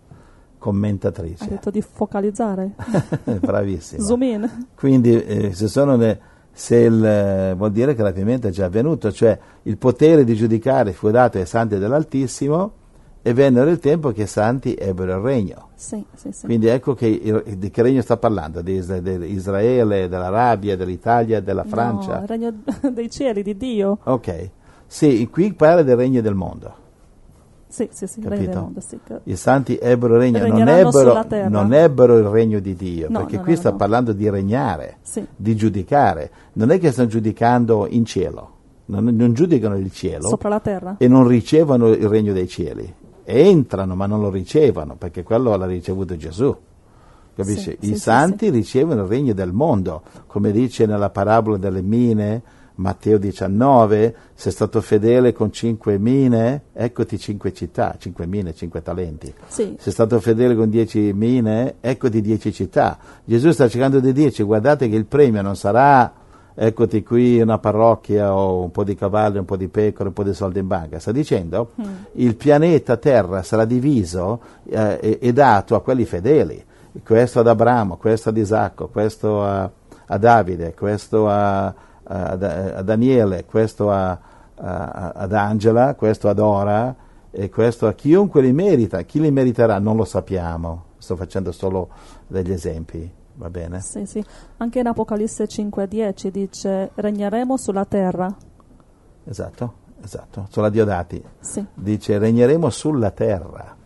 commentatrice. Hai detto di focalizzare. Bravissima. Zoom in. Quindi eh, se sono le- se il, eh, vuol dire che l'apimento è già avvenuto, cioè il potere di giudicare fu dato ai santi dell'Altissimo e vennero il tempo che i santi ebbero il regno. Sì, sì, sì. Quindi ecco che di che regno sta parlando? Di Israele, dell'Arabia, dell'Italia, della Francia? No, il regno dei cieli, di Dio. Ok. Sì, qui parla del regno del mondo. Sì, sì, sì, mondo, sì. che- I santi ebbero il regno, non ebbero, non ebbero il regno di Dio, No, perché no, qui no, sta parlando di regnare, Sì. di giudicare. Non è che stanno giudicando in cielo, non, non giudicano il cielo Sopra la terra. e non ricevono il regno dei cieli. Entrano ma non lo ricevono, perché quello l'ha ricevuto Gesù. Capisci? Sì, I santi ricevono il regno del mondo, come dice nella parabola delle mine, Matteo 19, sei stato fedele con cinque mine, eccoti cinque città, cinque mine, cinque talenti. Sì. Sei stato fedele con dieci mine, eccoti dieci città. Gesù sta cercando di dirci, guardate che il premio non sarà, eccoti qui una parrocchia o un po' di cavalli, un po' di pecore, un po' di soldi in banca. Sta dicendo, Mm. il pianeta Terra sarà diviso eh, e, e dato a quelli fedeli. Questo ad Abramo, questo ad Isacco, questo a, a Davide, questo a, a- a- a Daniele, questo a- a- ad Angela, questo ad Ora e questo a chiunque li merita. Chi li meriterà non lo sappiamo. Sto facendo solo degli esempi, va bene? Sì, sì. Anche in Apocalisse 5:10 dice regneremo sulla terra. Esatto, esatto. Sulla Diodati Sì. dice regneremo sulla terra.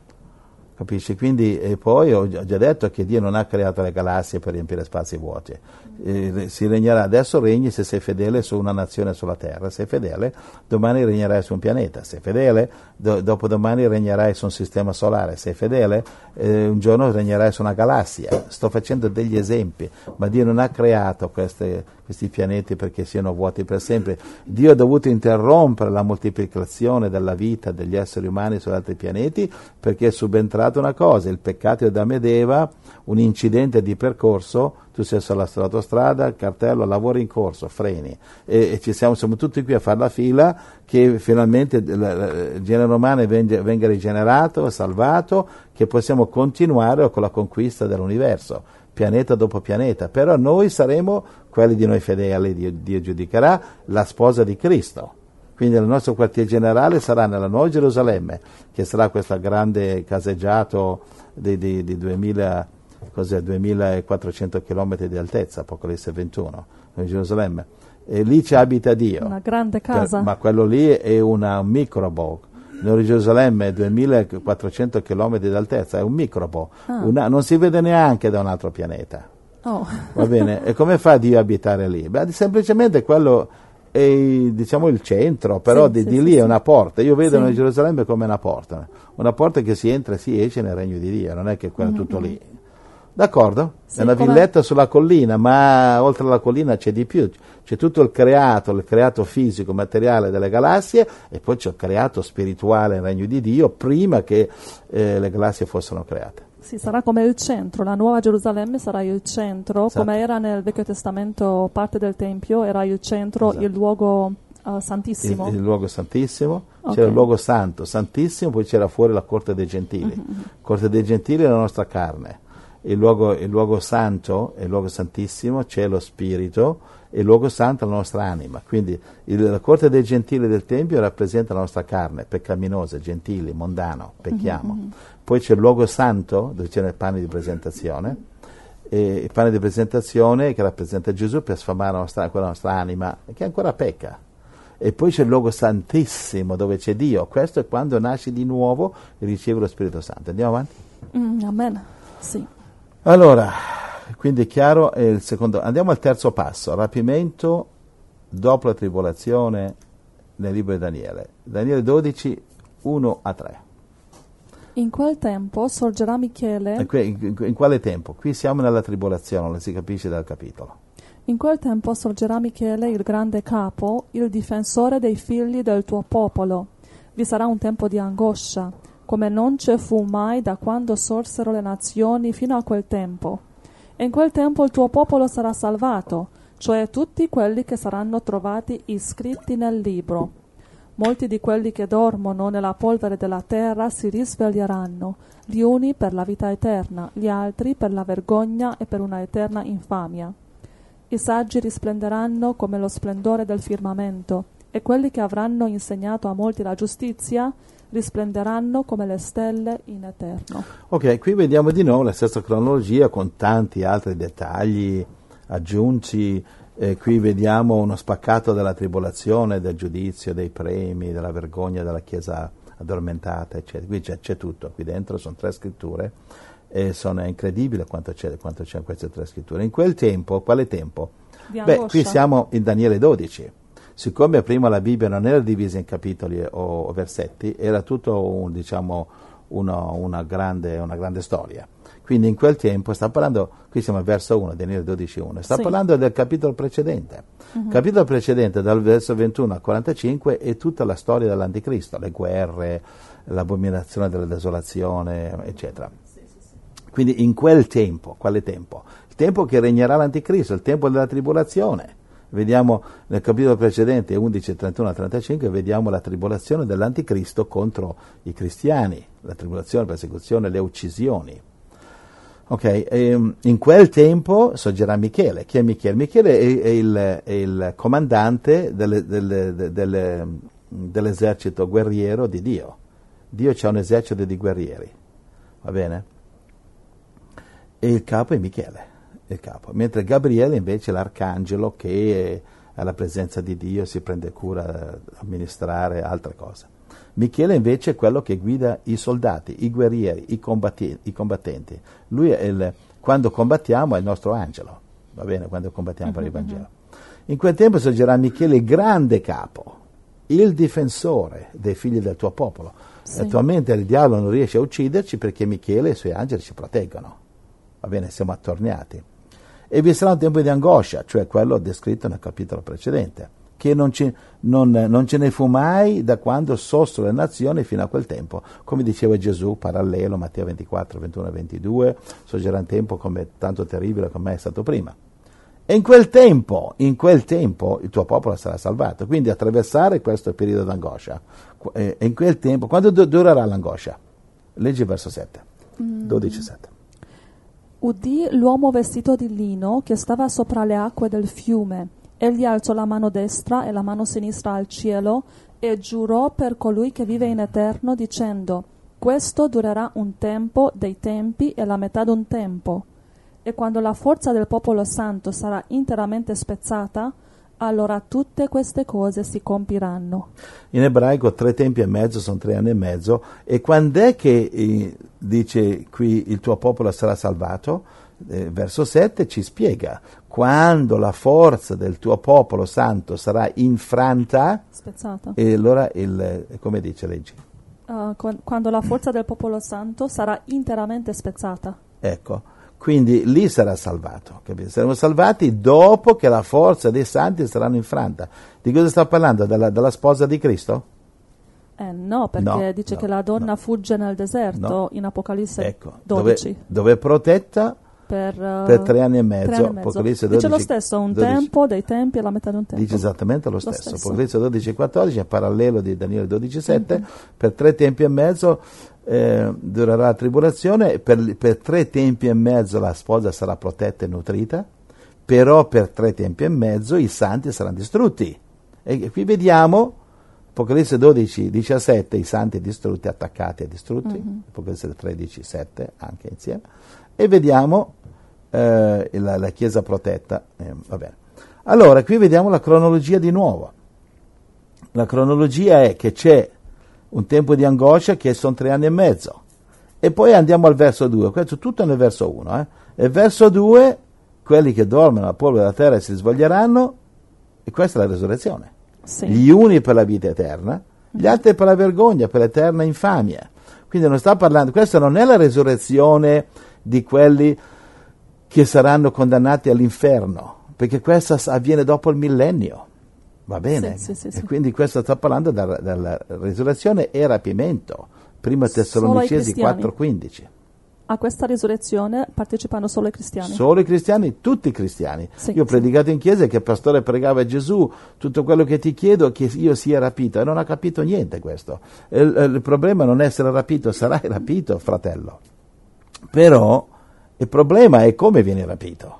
Capisci? Quindi, e poi ho già detto che Dio non ha creato le galassie per riempire spazi vuoti. Eh, si regnerà, adesso regni se sei fedele su una nazione sulla terra, sei fedele, domani regnerai su un pianeta, sei fedele, do- dopodomani regnerai su un sistema solare, sei fedele, eh, un giorno regnerai su una galassia. Sto facendo degli esempi, ma Dio non ha creato queste- questi pianeti perché siano vuoti per sempre. Dio ha dovuto interrompere la moltiplicazione della vita degli esseri umani su altri pianeti perché è subentrata una cosa, il peccato di Adamo ed Eva, un incidente di percorso, tu sei sull'autostrada, il cartello, lavoro in corso, freni e, e siamo, siamo tutti qui a fare la fila che finalmente il genere umano venga, venga rigenerato, salvato, che possiamo continuare con la conquista dell'universo pianeta dopo pianeta, però noi saremo quelli di noi fedeli, Dio, Dio giudicherà la sposa di Cristo. Quindi il nostro quartier generale sarà nella Nuova Gerusalemme, che sarà questo grande caseggiato di, di, di 2000, cos'è, 2400 km di altezza, Apocalisse 21, Nuova Gerusalemme. e lì ci abita Dio. una grande Per- casa. ma quello lì è una, un microbo. Nord Gerusalemme è 2400 km d'altezza, è un microbo, Ah. Una- non si vede neanche da un altro pianeta. Oh, Va bene? E come fa Dio a abitare lì? Beh, semplicemente quello è diciamo il centro, però Sì, di, sì, di lì sì. è una porta. Io vedo. Nord Gerusalemme come una porta, una porta che si entra e si esce nel regno di Dio, non è che quello è tutto lì. D'accordo? Sì, è una come- villetta sulla collina, ma oltre alla collina c'è di più, c'è tutto il creato, il creato fisico, materiale delle galassie e poi c'è il creato spirituale nel regno di Dio prima che eh, le galassie fossero create. sì, sarà come il centro, la nuova Gerusalemme sarà il centro, Esatto. come era nel Vecchio Testamento parte del Tempio, era il centro, Esatto. il luogo il, santissimo. il luogo santissimo, Ok. c'era il luogo santo, santissimo, poi c'era fuori la corte dei gentili. Mm-hmm, Corte dei gentili è la nostra carne. Il luogo, il luogo santo, il luogo santissimo, c'è lo spirito e il luogo santo è la nostra anima. Quindi il- la corte dei gentili del Tempio rappresenta la nostra carne, peccaminosa, gentili, mondano, pecchiamo. Poi c'è il luogo santo, dove c'è il pane di presentazione, e il pane di presentazione che rappresenta Gesù per sfamare nostra, quella nostra anima che ancora pecca. E poi c'è il luogo santissimo dove c'è Dio. Questo è quando nasci di nuovo e ricevi lo Spirito Santo. Andiamo avanti? Mm, amen. Sì. Allora, quindi è chiaro, è il secondo. Andiamo al terzo passo, rapimento dopo la tribolazione nel libro di Daniele. Daniele 12, 1 a 3. In quel tempo sorgerà Michele. E qui- in, in quale tempo? Qui siamo nella tribolazione, lo si capisce dal capitolo. In quel tempo sorgerà Michele, il grande capo, il difensore dei figli del tuo popolo. Vi sarà un tempo di angoscia, come non ci fu mai da quando sorsero le nazioni fino a quel tempo. In quel tempo il tuo popolo sarà salvato, cioè tutti quelli che saranno trovati iscritti nel libro. Molti di quelli che dormono nella polvere della terra si risveglieranno, gli uni per la vita eterna, gli altri per la vergogna e per una eterna infamia. I saggi risplenderanno come lo splendore del firmamento, e quelli che avranno insegnato a molti la giustizia risplenderanno come le stelle in eterno. Ok, qui vediamo di nuovo la stessa cronologia con tanti altri dettagli aggiunti. Eh, qui vediamo uno spaccato della tribolazione, del giudizio, dei premi, della vergogna della Chiesa addormentata, eccetera. Qui c'è, c'è tutto, qui dentro sono tre scritture e sono è incredibile quanto c'è, quanto c'è in queste tre scritture. In quel tempo, quale tempo? Beh, qui siamo in Daniele 12. Siccome prima la Bibbia non era divisa in capitoli o, versetti, era tutto un, diciamo, uno- una, grande, una grande storia. Quindi in quel tempo, sta parlando, qui siamo al verso 1, Daniele 12, 1, sta Sì. parlando del capitolo precedente. Il capitolo precedente, dal verso 21 al 45, è tutta la storia dell'anticristo, le guerre, l'abominazione della desolazione, eccetera. Quindi in quel tempo, quale tempo? Il tempo che regnerà l'anticristo, il tempo della tribolazione. Vediamo nel capitolo precedente, 11, 31 35, vediamo la tribolazione dell'anticristo contro i cristiani, la tribolazione, la persecuzione, le uccisioni. Ok, ehm, in quel tempo sorgerà Michele. Chi è Michele? Michele è, è il, è il comandante delle- delle- de- delle- dell'esercito guerriero di Dio. Dio c'ha un esercito di guerrieri, va bene? E il capo è Michele, il capo. mentre Gabriele invece è l'arcangelo che è alla presenza di Dio, si prende cura di amministrare altre cose. Michele invece è quello che guida i soldati, i guerrieri, i, combattenti. Lui è il, quando combattiamo è il nostro angelo, va bene, quando combattiamo per il Vangelo. In quel tempo sorgerà Michele il grande capo, il difensore dei figli del tuo popolo. Sì. Attualmente il diavolo non riesce a ucciderci perché Michele e i suoi angeli ci proteggono. Va bene, siamo attorniati. E vi sarà un tempo di angoscia, cioè quello descritto nel capitolo precedente, che non, ci- non- non ce ne fu mai da quando sossero le nazioni fino a quel tempo. Come diceva Gesù, parallelo, Matteo 24, 21 e 22, sorgerà un tempo come tanto terribile come è stato prima. E in quel tempo, in quel tempo il tuo popolo sarà salvato. Quindi attraversare questo periodo d'angoscia. Qu- eh, in quel tempo, quando du- durerà l'angoscia? Leggi il verso 7, 12, 7. Udì l'uomo vestito di lino che stava sopra le acque del fiume. Egli alzò la mano destra e la mano sinistra al cielo e giurò per colui che vive in eterno dicendo Questo durerà un tempo dei tempi e la metà d'un tempo. E quando la forza del popolo santo sarà interamente spezzata, allora tutte queste cose si compiranno. In ebraico tre tempi e mezzo sono tre anni e mezzo e quando è che eh, dice qui il tuo popolo sarà salvato? Eh, verso 7 ci spiega quando la forza del tuo popolo santo sarà infranta Spezzata. e allora il, come dice leggi? Uh, quando la forza del popolo santo sarà interamente spezzata. Ecco, quindi lì sarà salvato, capite? Saremo salvati dopo che la forza dei santi saranno infranta. Di cosa sta parlando? Della, della sposa di Cristo? Eh no, perché No, dice no, che la donna no. fugge nel deserto in Apocalisse Ecco, dove, 12 dove è protetta per, uh, per tre anni e mezzo. anni e mezzo. Apocalisse Dice 12, lo stesso, un 12. tempo, dei tempi e la metà di un tempo. Dice esattamente lo stesso. stesso. Apocalisse 12 e 14 è parallelo di Daniele 12 7. Mhm. Per tre tempi e mezzo eh, durerà la tribolazione, per, per tre tempi e mezzo la sposa sarà protetta e nutrita, però per tre tempi e mezzo i santi saranno distrutti. E qui vediamo Apocalisse 12, 17, i santi distrutti, attaccati e distrutti, Mhm. Apocalisse 13, 7 anche insieme, e vediamo eh, la, la Chiesa protetta. eh, va bene. Allora, qui vediamo la cronologia di nuovo. La cronologia è che c'è un tempo di angoscia che sono tre anni e mezzo. E poi andiamo al verso 2, questo tutto nel verso 1. Eh? E verso 2, quelli che dormono alla polvere della terra si svoglieranno, e questa è la resurrezione. Sì. Gli uni per la vita eterna, gli altri per la vergogna, per l'eterna infamia. Quindi non sta parlando, questa non è la resurrezione di quelli che saranno condannati all'inferno, perché questa avviene dopo il millennio. Va bene? Sì, sì, sì, e quindi questo sta parlando della, della resurrezione e rapimento. Prima Tessalonicesi cristiani. 4:15. A questa risurrezione partecipano solo i cristiani. Solo i cristiani, tutti i cristiani. Sì, io ho predicato in chiesa che il pastore pregava a Gesù, tutto quello che ti chiedo è che io sia rapito, e non ha capito niente questo. Il, il problema non è essere rapito, sarai rapito, fratello. Però il problema è come vieni rapito.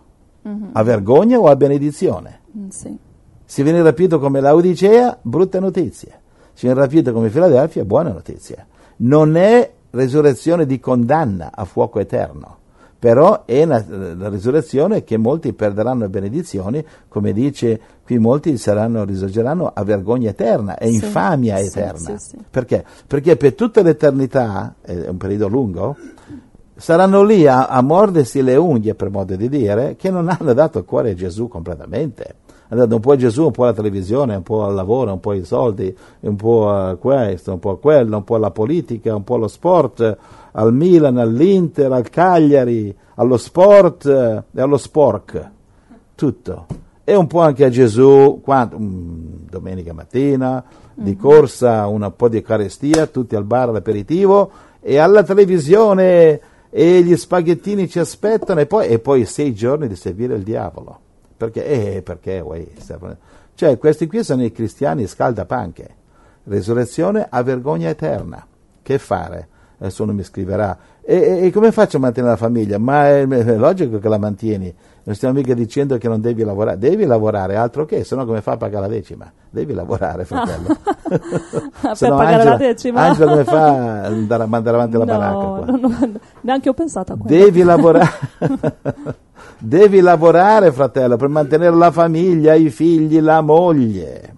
A vergogna o a benedizione? Mm, sì. Se viene rapito come Laodicea, brutte notizie. Se viene rapito come Filadelfia, buone notizie. Non è resurrezione di condanna a fuoco eterno, però è una, la risurrezione che molti perderanno le benedizioni, come dice qui molti saranno, risorgeranno a vergogna eterna e Sì, infamia eterna. sì, sì. Perché? Perché per tutta l'eternità, è un periodo lungo, saranno lì a, a mordersi le unghie, per modo di dire, che non hanno dato il cuore a Gesù completamente. Hanno dato un po' a Gesù, un po' alla televisione, un po' al lavoro, un po' ai soldi, un po' a questo, un po' a quello, un po' alla politica, un po' allo sport, al Milan, all'Inter, al Cagliari, allo sport eh, e allo spork. Tutto. E un po' anche a Gesù, quando- mm, domenica mattina, di corsa, un po' di Eucaristia, tutti al bar all'aperitivo e alla televisione e gli spaghettini ci aspettano e poi, e poi sei giorni di servire il diavolo. Perché? Eh, perché? uè, Cioè, questi qui sono i cristiani scaldapanche. Resurrezione a vergogna eterna. Che fare? Adesso uno mi scriverà. E, e- e come faccio a mantenere la famiglia? Ma è, è logico che la mantieni. Non stiamo mica dicendo che non devi lavorare. Devi lavorare, altro che, se no come fa a pagare la decima? Devi lavorare, fratello. per Se no pagare Angela- la decima. Angela come fa a andare a mandare avanti la no, baracca qua? no, no, neanche ho pensato a quello. Devi lavorare. Devi lavorare, fratello, per mantenere la famiglia, i figli, la moglie.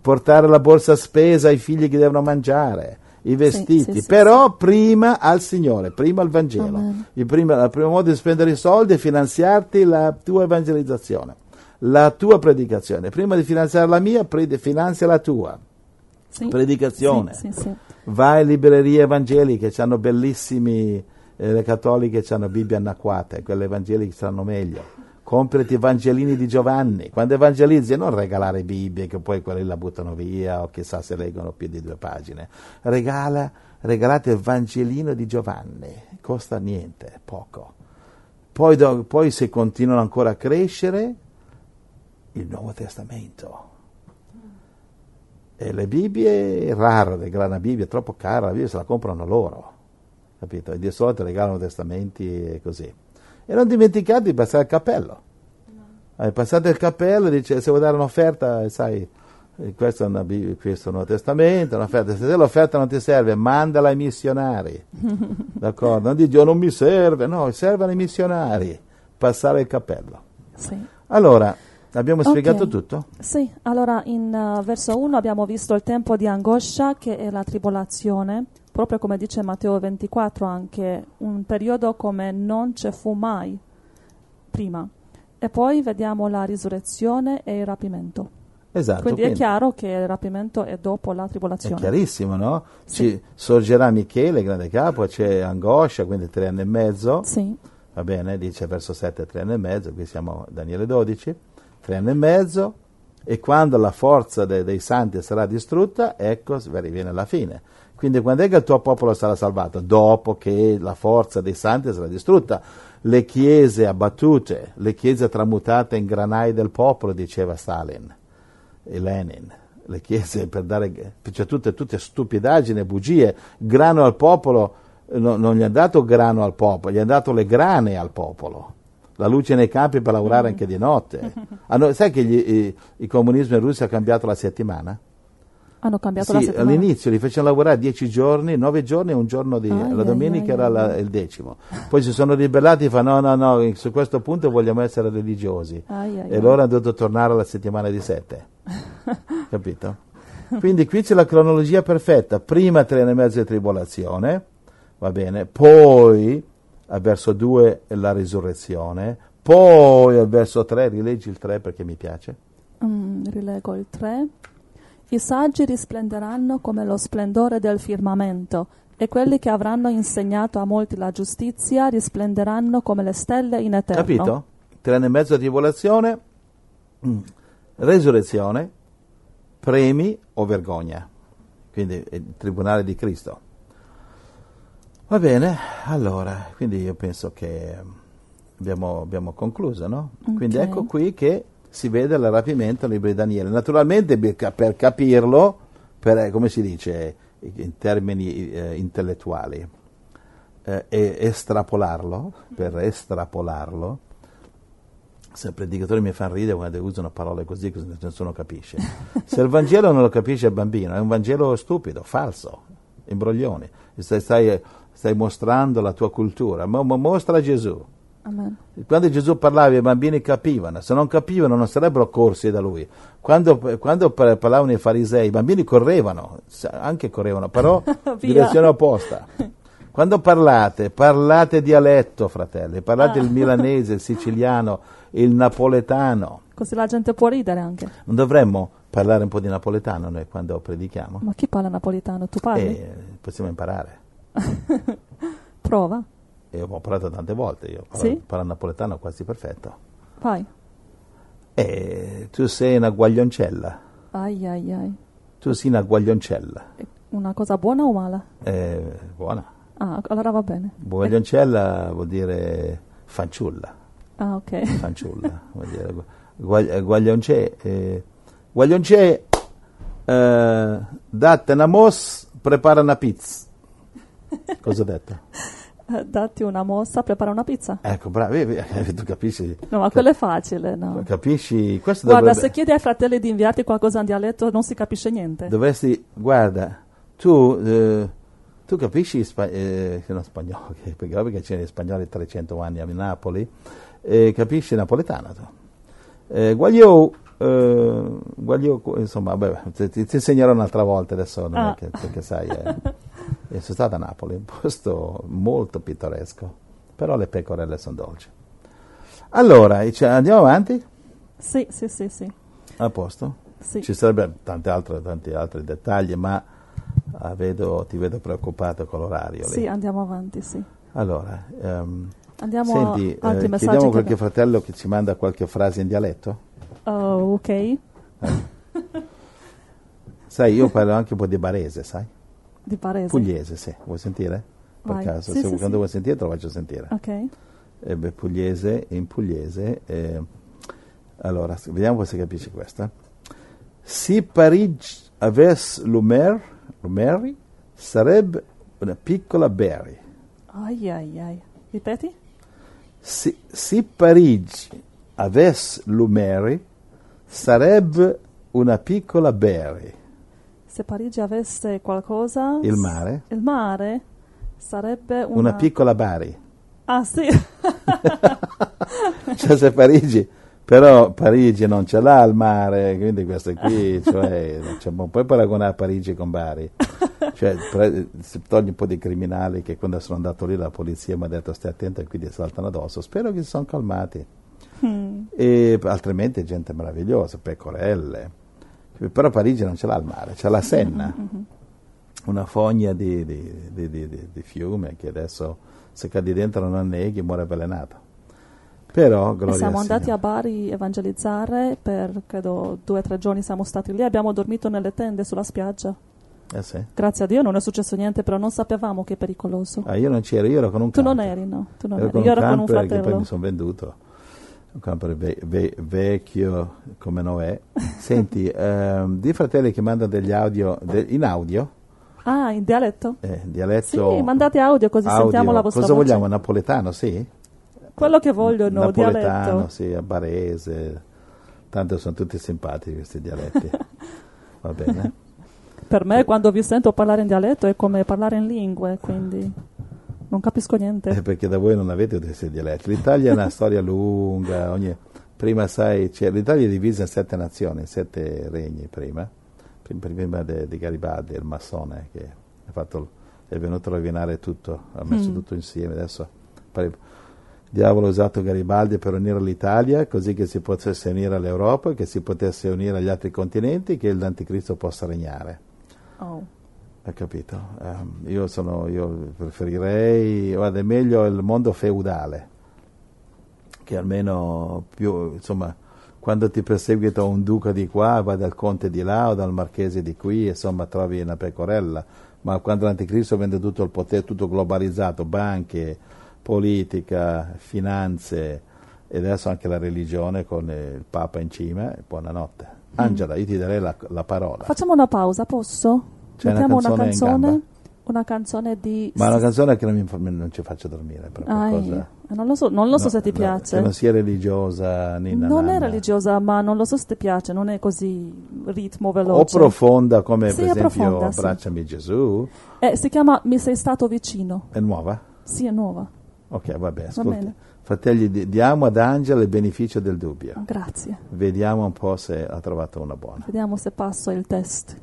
Portare la borsa spesa ai figli che devono mangiare, i vestiti. sì, sì, Però prima al Signore, prima al Vangelo. Il primo, il primo modo di spendere i soldi è finanziarti la tua evangelizzazione, la tua predicazione. Prima di finanziare la mia, finanzia la tua. Sì. Predicazione. Sì, sì, sì. Vai in librerie evangeliche, hanno bellissimi, eh, le cattoliche hanno Bibbie anacquate, quelle evangeliche saranno meglio. Comprati Evangelini di Giovanni. Quando evangelizzi, non regalare Bibbie che poi quelli la buttano via o chissà se leggono più di due pagine. Regala, regalate Evangelino di Giovanni, costa niente, poco. Poi, do- poi se continuano ancora a crescere, il Nuovo Testamento. E le Bibbie è raro regalare una Bibbia, è troppo cara, la Bibbia se la comprano loro, capito? E di solito regalano testamenti e così. E non dimenticate di passare il cappello. Eh, passate il cappello e dice se vuoi dare un'offerta, sai, eh, questo è, una questo è un Nuovo Testamento, un'offerta. se l'offerta non ti serve, mandala ai missionari. D'accordo? Non dici "Oh, non mi serve, no, servono ai missionari. Passare il cappello. Sì. Allora, Abbiamo spiegato tutto? Sì, allora in uh, verso 1 abbiamo visto il tempo di angoscia che è la tribolazione, proprio come dice Matteo 24 anche, un periodo come non ci fu mai prima. E poi vediamo la risurrezione e il rapimento. Esatto. quindi, è chiaro che il rapimento è dopo la È tribolazione. chiarissimo, no? Sì. Ci sorgerà Michele, grande capo, c'è angoscia, quindi tre anni e mezzo, Sì, va bene, dice verso 7, tre anni e mezzo, qui siamo a Daniele 12, tre anni e mezzo, e quando la forza de- dei santi sarà distrutta, ecco, viene la fine. Quindi quando è che il tuo popolo sarà salvato? Dopo che la forza dei santi sarà distrutta. Le chiese abbattute, le chiese tramutate in granai del popolo, diceva Stalin e Lenin. Le chiese per dare, cioè tutte, tutte stupidaggini, bugie, grano al popolo, no- non gli ha dato grano al popolo, gli ha dato le grane al popolo. La luce nei campi per lavorare anche di notte. Hanno- sai che gli- i- il comunismo in Russia ha cambiato la settimana? Hanno cambiato la Sì, settimana. all'inizio li facevano lavorare dieci giorni, nove giorni e un giorno di... Ai, la domenica ai, era la- ai. il decimo. Poi si sono ribellati e fanno no, no, no, su questo punto vogliamo essere religiosi. E loro hanno dovuto tornare alla settimana di sette. Capito? Quindi qui c'è la cronologia perfetta. Prima tre anni e mezzo di tribolazione, va bene, poi al verso 2 la risurrezione, poi al verso 3, rileggi il 3 perché mi piace. Mm, rilego il 3. I saggi risplenderanno come lo splendore del firmamento, e quelli che avranno insegnato a molti la giustizia risplenderanno come le stelle in eterno. Capito? Tre anni e mezzo di tribolazione, mm, resurrezione, premi o vergogna. Quindi il tribunale di Cristo. Va bene, allora, quindi io penso che abbiamo, abbiamo concluso, no? Quindi Ok. ecco qui che si vede il rapimento nel libro di Daniele. Naturalmente per ca- per capirlo, per, eh, come si dice in termini eh, intellettuali, eh, e estrapolarlo, per estrapolarlo, se i predicatori mi fanno ridere quando usano parole così che nessuno capisce. Se il Vangelo non lo capisce il bambino, è un Vangelo stupido, falso, imbroglione. Stai, stai, stai mostrando la tua cultura, ma ma mostra Gesù. Amen. Quando Gesù parlava i bambini capivano, se non capivano non sarebbero corsi da lui. Quando, quando par- parlavano i farisei, i bambini correvano, anche correvano, però Via. direzione opposta. Quando parlate, parlate dialetto, fratelli, parlate Ah. il milanese, il siciliano, il napoletano. Così la gente può ridere anche. Non dovremmo parlare un po' di napoletano noi quando predichiamo? Ma chi parla napolitano? Tu parli? E possiamo imparare. Prova. E ho parlato tante volte, io parlo, Sì? parlo napoletano quasi perfetto. Vai. E tu sei una guaglioncella. Ai ai ai. Tu sei una guaglioncella. Una cosa buona o male? Eh, buona. Ah, allora va bene. Guaglioncella vuol dire fanciulla. Ah, ok. Fanciulla. vuol dire gu- guag- eh, guaglioncè. Eh, guaglioncè, eh, date una mos, prepara una pizza. Cosa ho detto? Datti una mossa, prepara una pizza. Ecco, bravo, eh, tu capisci? No, ma quello è facile, no. Capisci? Questo Guarda, dovrebbe- se chiedi ai fratelli di inviarti qualcosa in dialetto non si capisce niente. Dovresti, guarda, tu, eh, tu capisci spa- eh, che non spagnolo, perché, perché c'è gli spagnoli 300 anni a Napoli, eh, capisci napoletano tu. Eh, Guagliò, eh, Guagliò, insomma, vabbè, ti, ti- insegnerò un'altra volta adesso, Ah. che- perché sai, eh, sono stato a Napoli, un posto molto pittoresco, però le pecorelle sono dolci. Allora, andiamo avanti? Sì, sì, sì, sì. A posto? sì. Ci sarebbero tanti altri, tanti altri dettagli, ma ah, vedo- ti vedo preoccupato con l'orario. lì. Sì, andiamo avanti, sì. Allora, ehm, Andiamo senti, a altri eh, chiediamo a che qualche abbiamo. fratello che ci manda qualche frase in dialetto. Oh, ok. Sai, io parlo anche un po' di barese, sai? Di Parese. Pugliese, sì. Vuoi sentire? Per Vai. caso, Sì, se sì, quando sì. vuoi sentire te lo faccio sentire. Ok. Eh, beh, pugliese, in pugliese. eh, allora, vediamo se capisci questa. Se Parigi avesse l'Umer, l'Umeri, sarebbe una piccola Berry. Ai ai ai. Ripeti? Se, se Parigi avesse l'Umeri, sarebbe una piccola Berry. Se Parigi avesse qualcosa... Il mare? Il mare sarebbe una... Una piccola Bari. Ah, sì. Cioè se Parigi, Però Parigi non ce l'ha al mare, quindi queste qui, cioè, non puoi paragonare Parigi con Bari. Cioè, pre- si toglie un po' di criminali che quando sono andato lì la polizia mi ha detto stai attento e quindi saltano addosso. Spero che si sono calmati. Mm. E, altrimenti gente meravigliosa, pecorelle. Però Parigi non ce l'ha al mare, c'è la Senna, mm-hmm. una fogna di, di, di, di, fiume che adesso se cadi dentro non anneghi muore avvelenato. Però, siamo andati a Bari a evangelizzare per credo due o tre giorni siamo stati lì abbiamo dormito nelle tende sulla spiaggia eh sì. grazie a Dio non è successo niente però non sapevamo che è pericoloso ah, io non c'ero io ero con un tu camper. non eri no tu non ero eri. io ero con un fratello poi mi sono venduto un camper ve- ve- vecchio come Noè senti ehm, di fratelli che mandano degli audio de- in audio ah in dialetto? eh, dialetto sì mandate audio così audio. sentiamo la vostra cosa voce vogliamo napoletano sì quello che vogliono, Napoletano, dialetto. sì, a barese, tanto sono tutti simpatici questi dialetti. Va bene. Per me quando vi sento parlare in dialetto è come parlare in lingue, quindi non capisco niente. Eh, perché da voi non avete questi dialetti. L'Italia è una storia lunga, ogni... prima sai, cioè, l'Italia è divisa in sette nazioni, in sette regni prima, prima di Garibaldi, il massone che fatto, è venuto a rovinare tutto, ha messo mm. tutto insieme, adesso diavolo ha usato Garibaldi per unire l'Italia così che si potesse unire all'Europa, che si potesse unire agli altri continenti, che l'anticristo possa regnare. Oh. Hai capito? Um, io, sono, io preferirei, guarda, è meglio il mondo feudale, che almeno più, insomma, quando ti perseguita un duca di qua, vai dal conte di là o dal marchese di qui, insomma, trovi una pecorella. Ma quando l'anticristo vende tutto il potere, tutto globalizzato, banche, politica, finanze e adesso anche la religione con il Papa in cima. Buonanotte. Mm. Angela, io ti darei la, la parola. Facciamo una pausa, posso? C'è Mettiamo una canzone, una canzone, una canzone di... Ma una canzone che non, mi, non ci faccia dormire. Ah, cosa... Non lo so, non lo so no, se ti no, piace. Non sia religiosa, Nina Non Nanna. è religiosa, ma non lo so se ti piace, non è così ritmo veloce. O profonda come sì, per esempio Abbracciami sì. Gesù. Eh, si chiama Mi sei stato vicino. È nuova? Sì, è nuova. Ok, vabbè, Va bene. Fratelli, diamo ad Angela il beneficio del dubbio. Grazie. Vediamo un po' se ha trovato una buona. Vediamo se passo il test.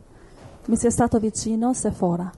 Mi sei stato vicino, Sephora.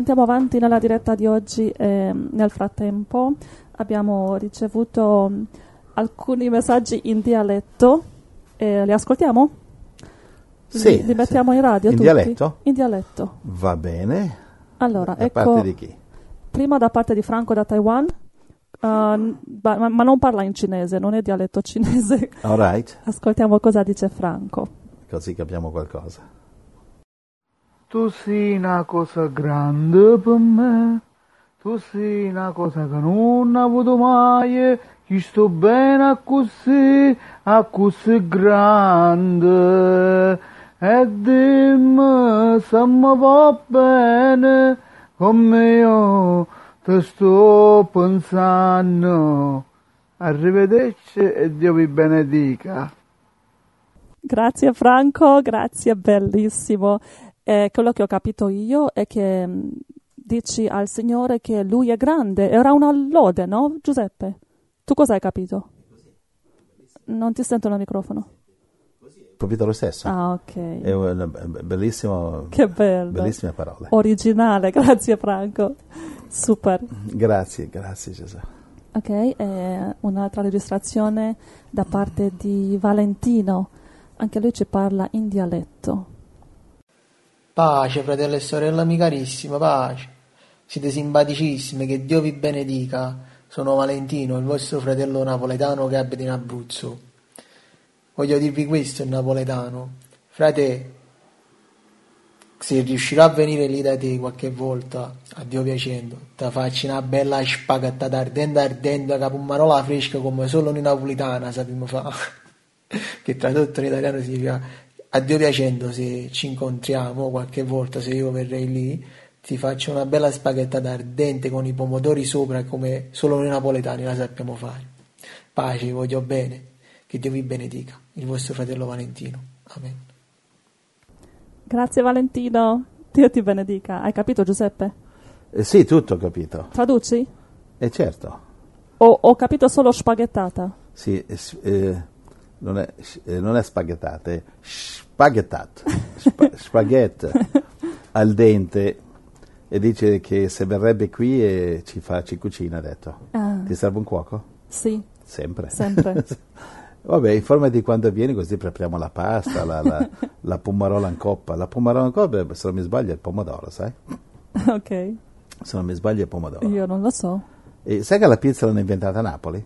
Andiamo avanti nella diretta di oggi e nel frattempo abbiamo ricevuto mh, alcuni messaggi in dialetto. E li ascoltiamo? Sì, Li, mettiamo sì. in radio In tutti? dialetto? In dialetto. Va bene. Allora, Da ecco, parte di chi? prima da parte di Franco da Taiwan, uh, ba- ma, ma non parla in cinese, non è dialetto cinese. All right, Ascoltiamo cosa dice Franco. così capiamo qualcosa. Tu sei una cosa grande per me, tu sei una cosa che non ho avuto mai, che sto bene così, a così grande. E dimmi se mi va bene, come io ti sto pensando. Arrivederci e Dio vi benedica. Grazie Franco, grazie, bellissimo. Eh, quello che ho capito io è che mh, dici al Signore che Lui è grande. Era una lode, no, Giuseppe? Tu cosa hai capito? Non ti sento nel microfono. Ho capito lo stesso. Ah, ok. È una bellissimo, Che bello. bellissime parole. Originale, grazie Franco. Super. Grazie, grazie Gesù. Ok, e un'altra registrazione da parte di Valentino. Anche lui ci parla in dialetto. Pace, fratello e sorella mia carissima, pace. Siete simpaticissimi, che Dio vi benedica. Sono Valentino, il vostro fratello napoletano che abita in Abruzzo. Voglio dirvi questo in napoletano. Frate, se riuscirò a venire lì da te qualche volta, a Dio piacendo, ti faccio una bella spaghettata ardente ardente, capo una marola fresca come solo noi napolitana sappiamo fare. che tradotto in italiano significa a Dio piacendo se ci incontriamo qualche volta, se io verrei lì, ti faccio una bella spaghettata ardente con i pomodori sopra come solo noi napoletani la sappiamo fare. Pace, vi voglio bene, che Dio vi benedica, il vostro fratello Valentino. Amen. Grazie Valentino. Dio ti benedica. Hai capito Giuseppe? Eh, sì, tutto ho capito. Traduci? E certo, O ho capito solo spaghettata? sì, eh, eh, non, è, eh, non è spaghettate, è spaghettat, Spa- spaghetti al dente e dice che se verrebbe qui e ci, fa, ci cucina, ha detto. Ah, Ti serve un cuoco? sì, Sempre. sempre. Vabbè, informati quando vieni così prepariamo la pasta, la, la, la pomarola in coppa. La pomarola in coppa, se non mi sbaglio, è il pomodoro, sai? ok, Se non mi sbaglio è il pomodoro. io non lo so. E sai che la pizza l'hanno inventata a Napoli?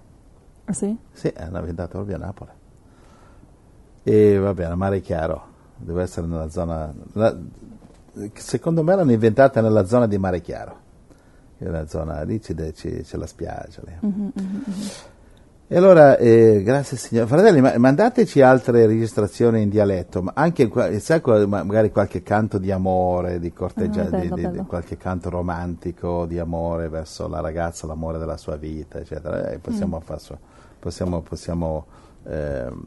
Ah, sì? Sì, l'hanno inventata proprio a Napoli. E va bene, Mare Chiaro, deve essere nella zona... la- secondo me l'hanno inventata nella zona di Mare Chiaro. È una zona, lì c'è, c'è- la spiaggia. lì. E allora, eh, grazie signore. Fratelli, ma- mandateci altre registrazioni in dialetto, ma anche qua- sai, magari qualche canto di amore, di corteggiamento, Ah, qualche canto romantico di amore verso la ragazza, l'amore della sua vita, eccetera. Eh, possiamo, far su- possiamo, possiamo, ehm,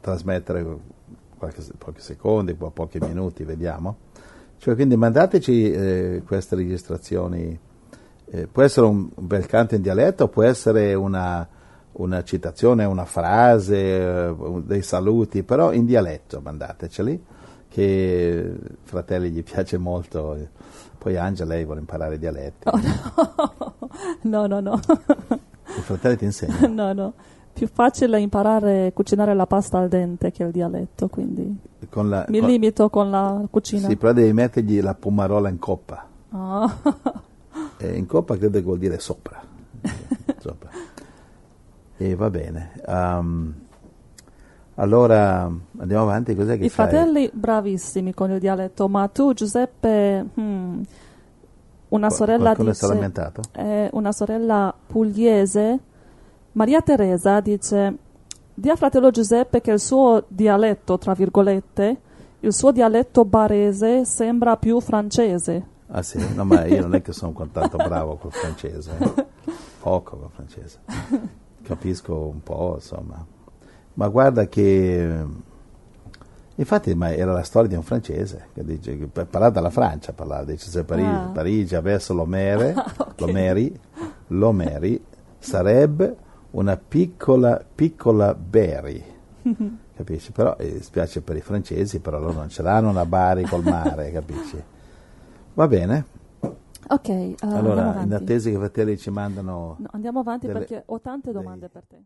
trasmettere qualche, pochi secondi, po- pochi minuti, vediamo. Cioè, quindi mandateci eh, queste registrazioni. Eh, può essere un, un bel canto in dialetto, può essere una, una citazione, una frase, eh, dei saluti, però in dialetto mandateceli, che fratelli gli piace molto. Poi Angela lei vuole imparare i dialetti. Oh, no, no, no. I fratelli ti insegnano. no, no. Più facile imparare a cucinare la pasta al dente che il dialetto, quindi la, mi con- limito con la cucina. sì, però devi mettergli la pomarola in coppa. Eh, in coppa credo che vuol dire sopra. Sopra. E va bene. Um, allora andiamo avanti. Cos'è che I fai? fratelli bravissimi con il dialetto, ma tu Giuseppe, hmm, una sorella dice, eh, una sorella pugliese, Maria Teresa dice, di a fratello Giuseppe che il suo dialetto, tra virgolette, il suo dialetto barese sembra più francese. Ah sì? No, ma io non è che sono tanto bravo col francese, eh. poco col francese. Capisco un po', insomma. Ma guarda che... Infatti ma era la storia di un francese che dice che parlava dalla Francia, parlava, dice se Parigi, Ah. Parigi avesse l'Omere, ok. l'Omeri, l'Omeri sarebbe una piccola, piccola Berry. Capisci? Però eh, spiace per i francesi, però loro non ce l'hanno una Bari col mare, capisci? Va bene, Ok, andiamo allora in attesa che i fratelli ci mandano No, andiamo avanti delle- perché ho tante dei- domande per te.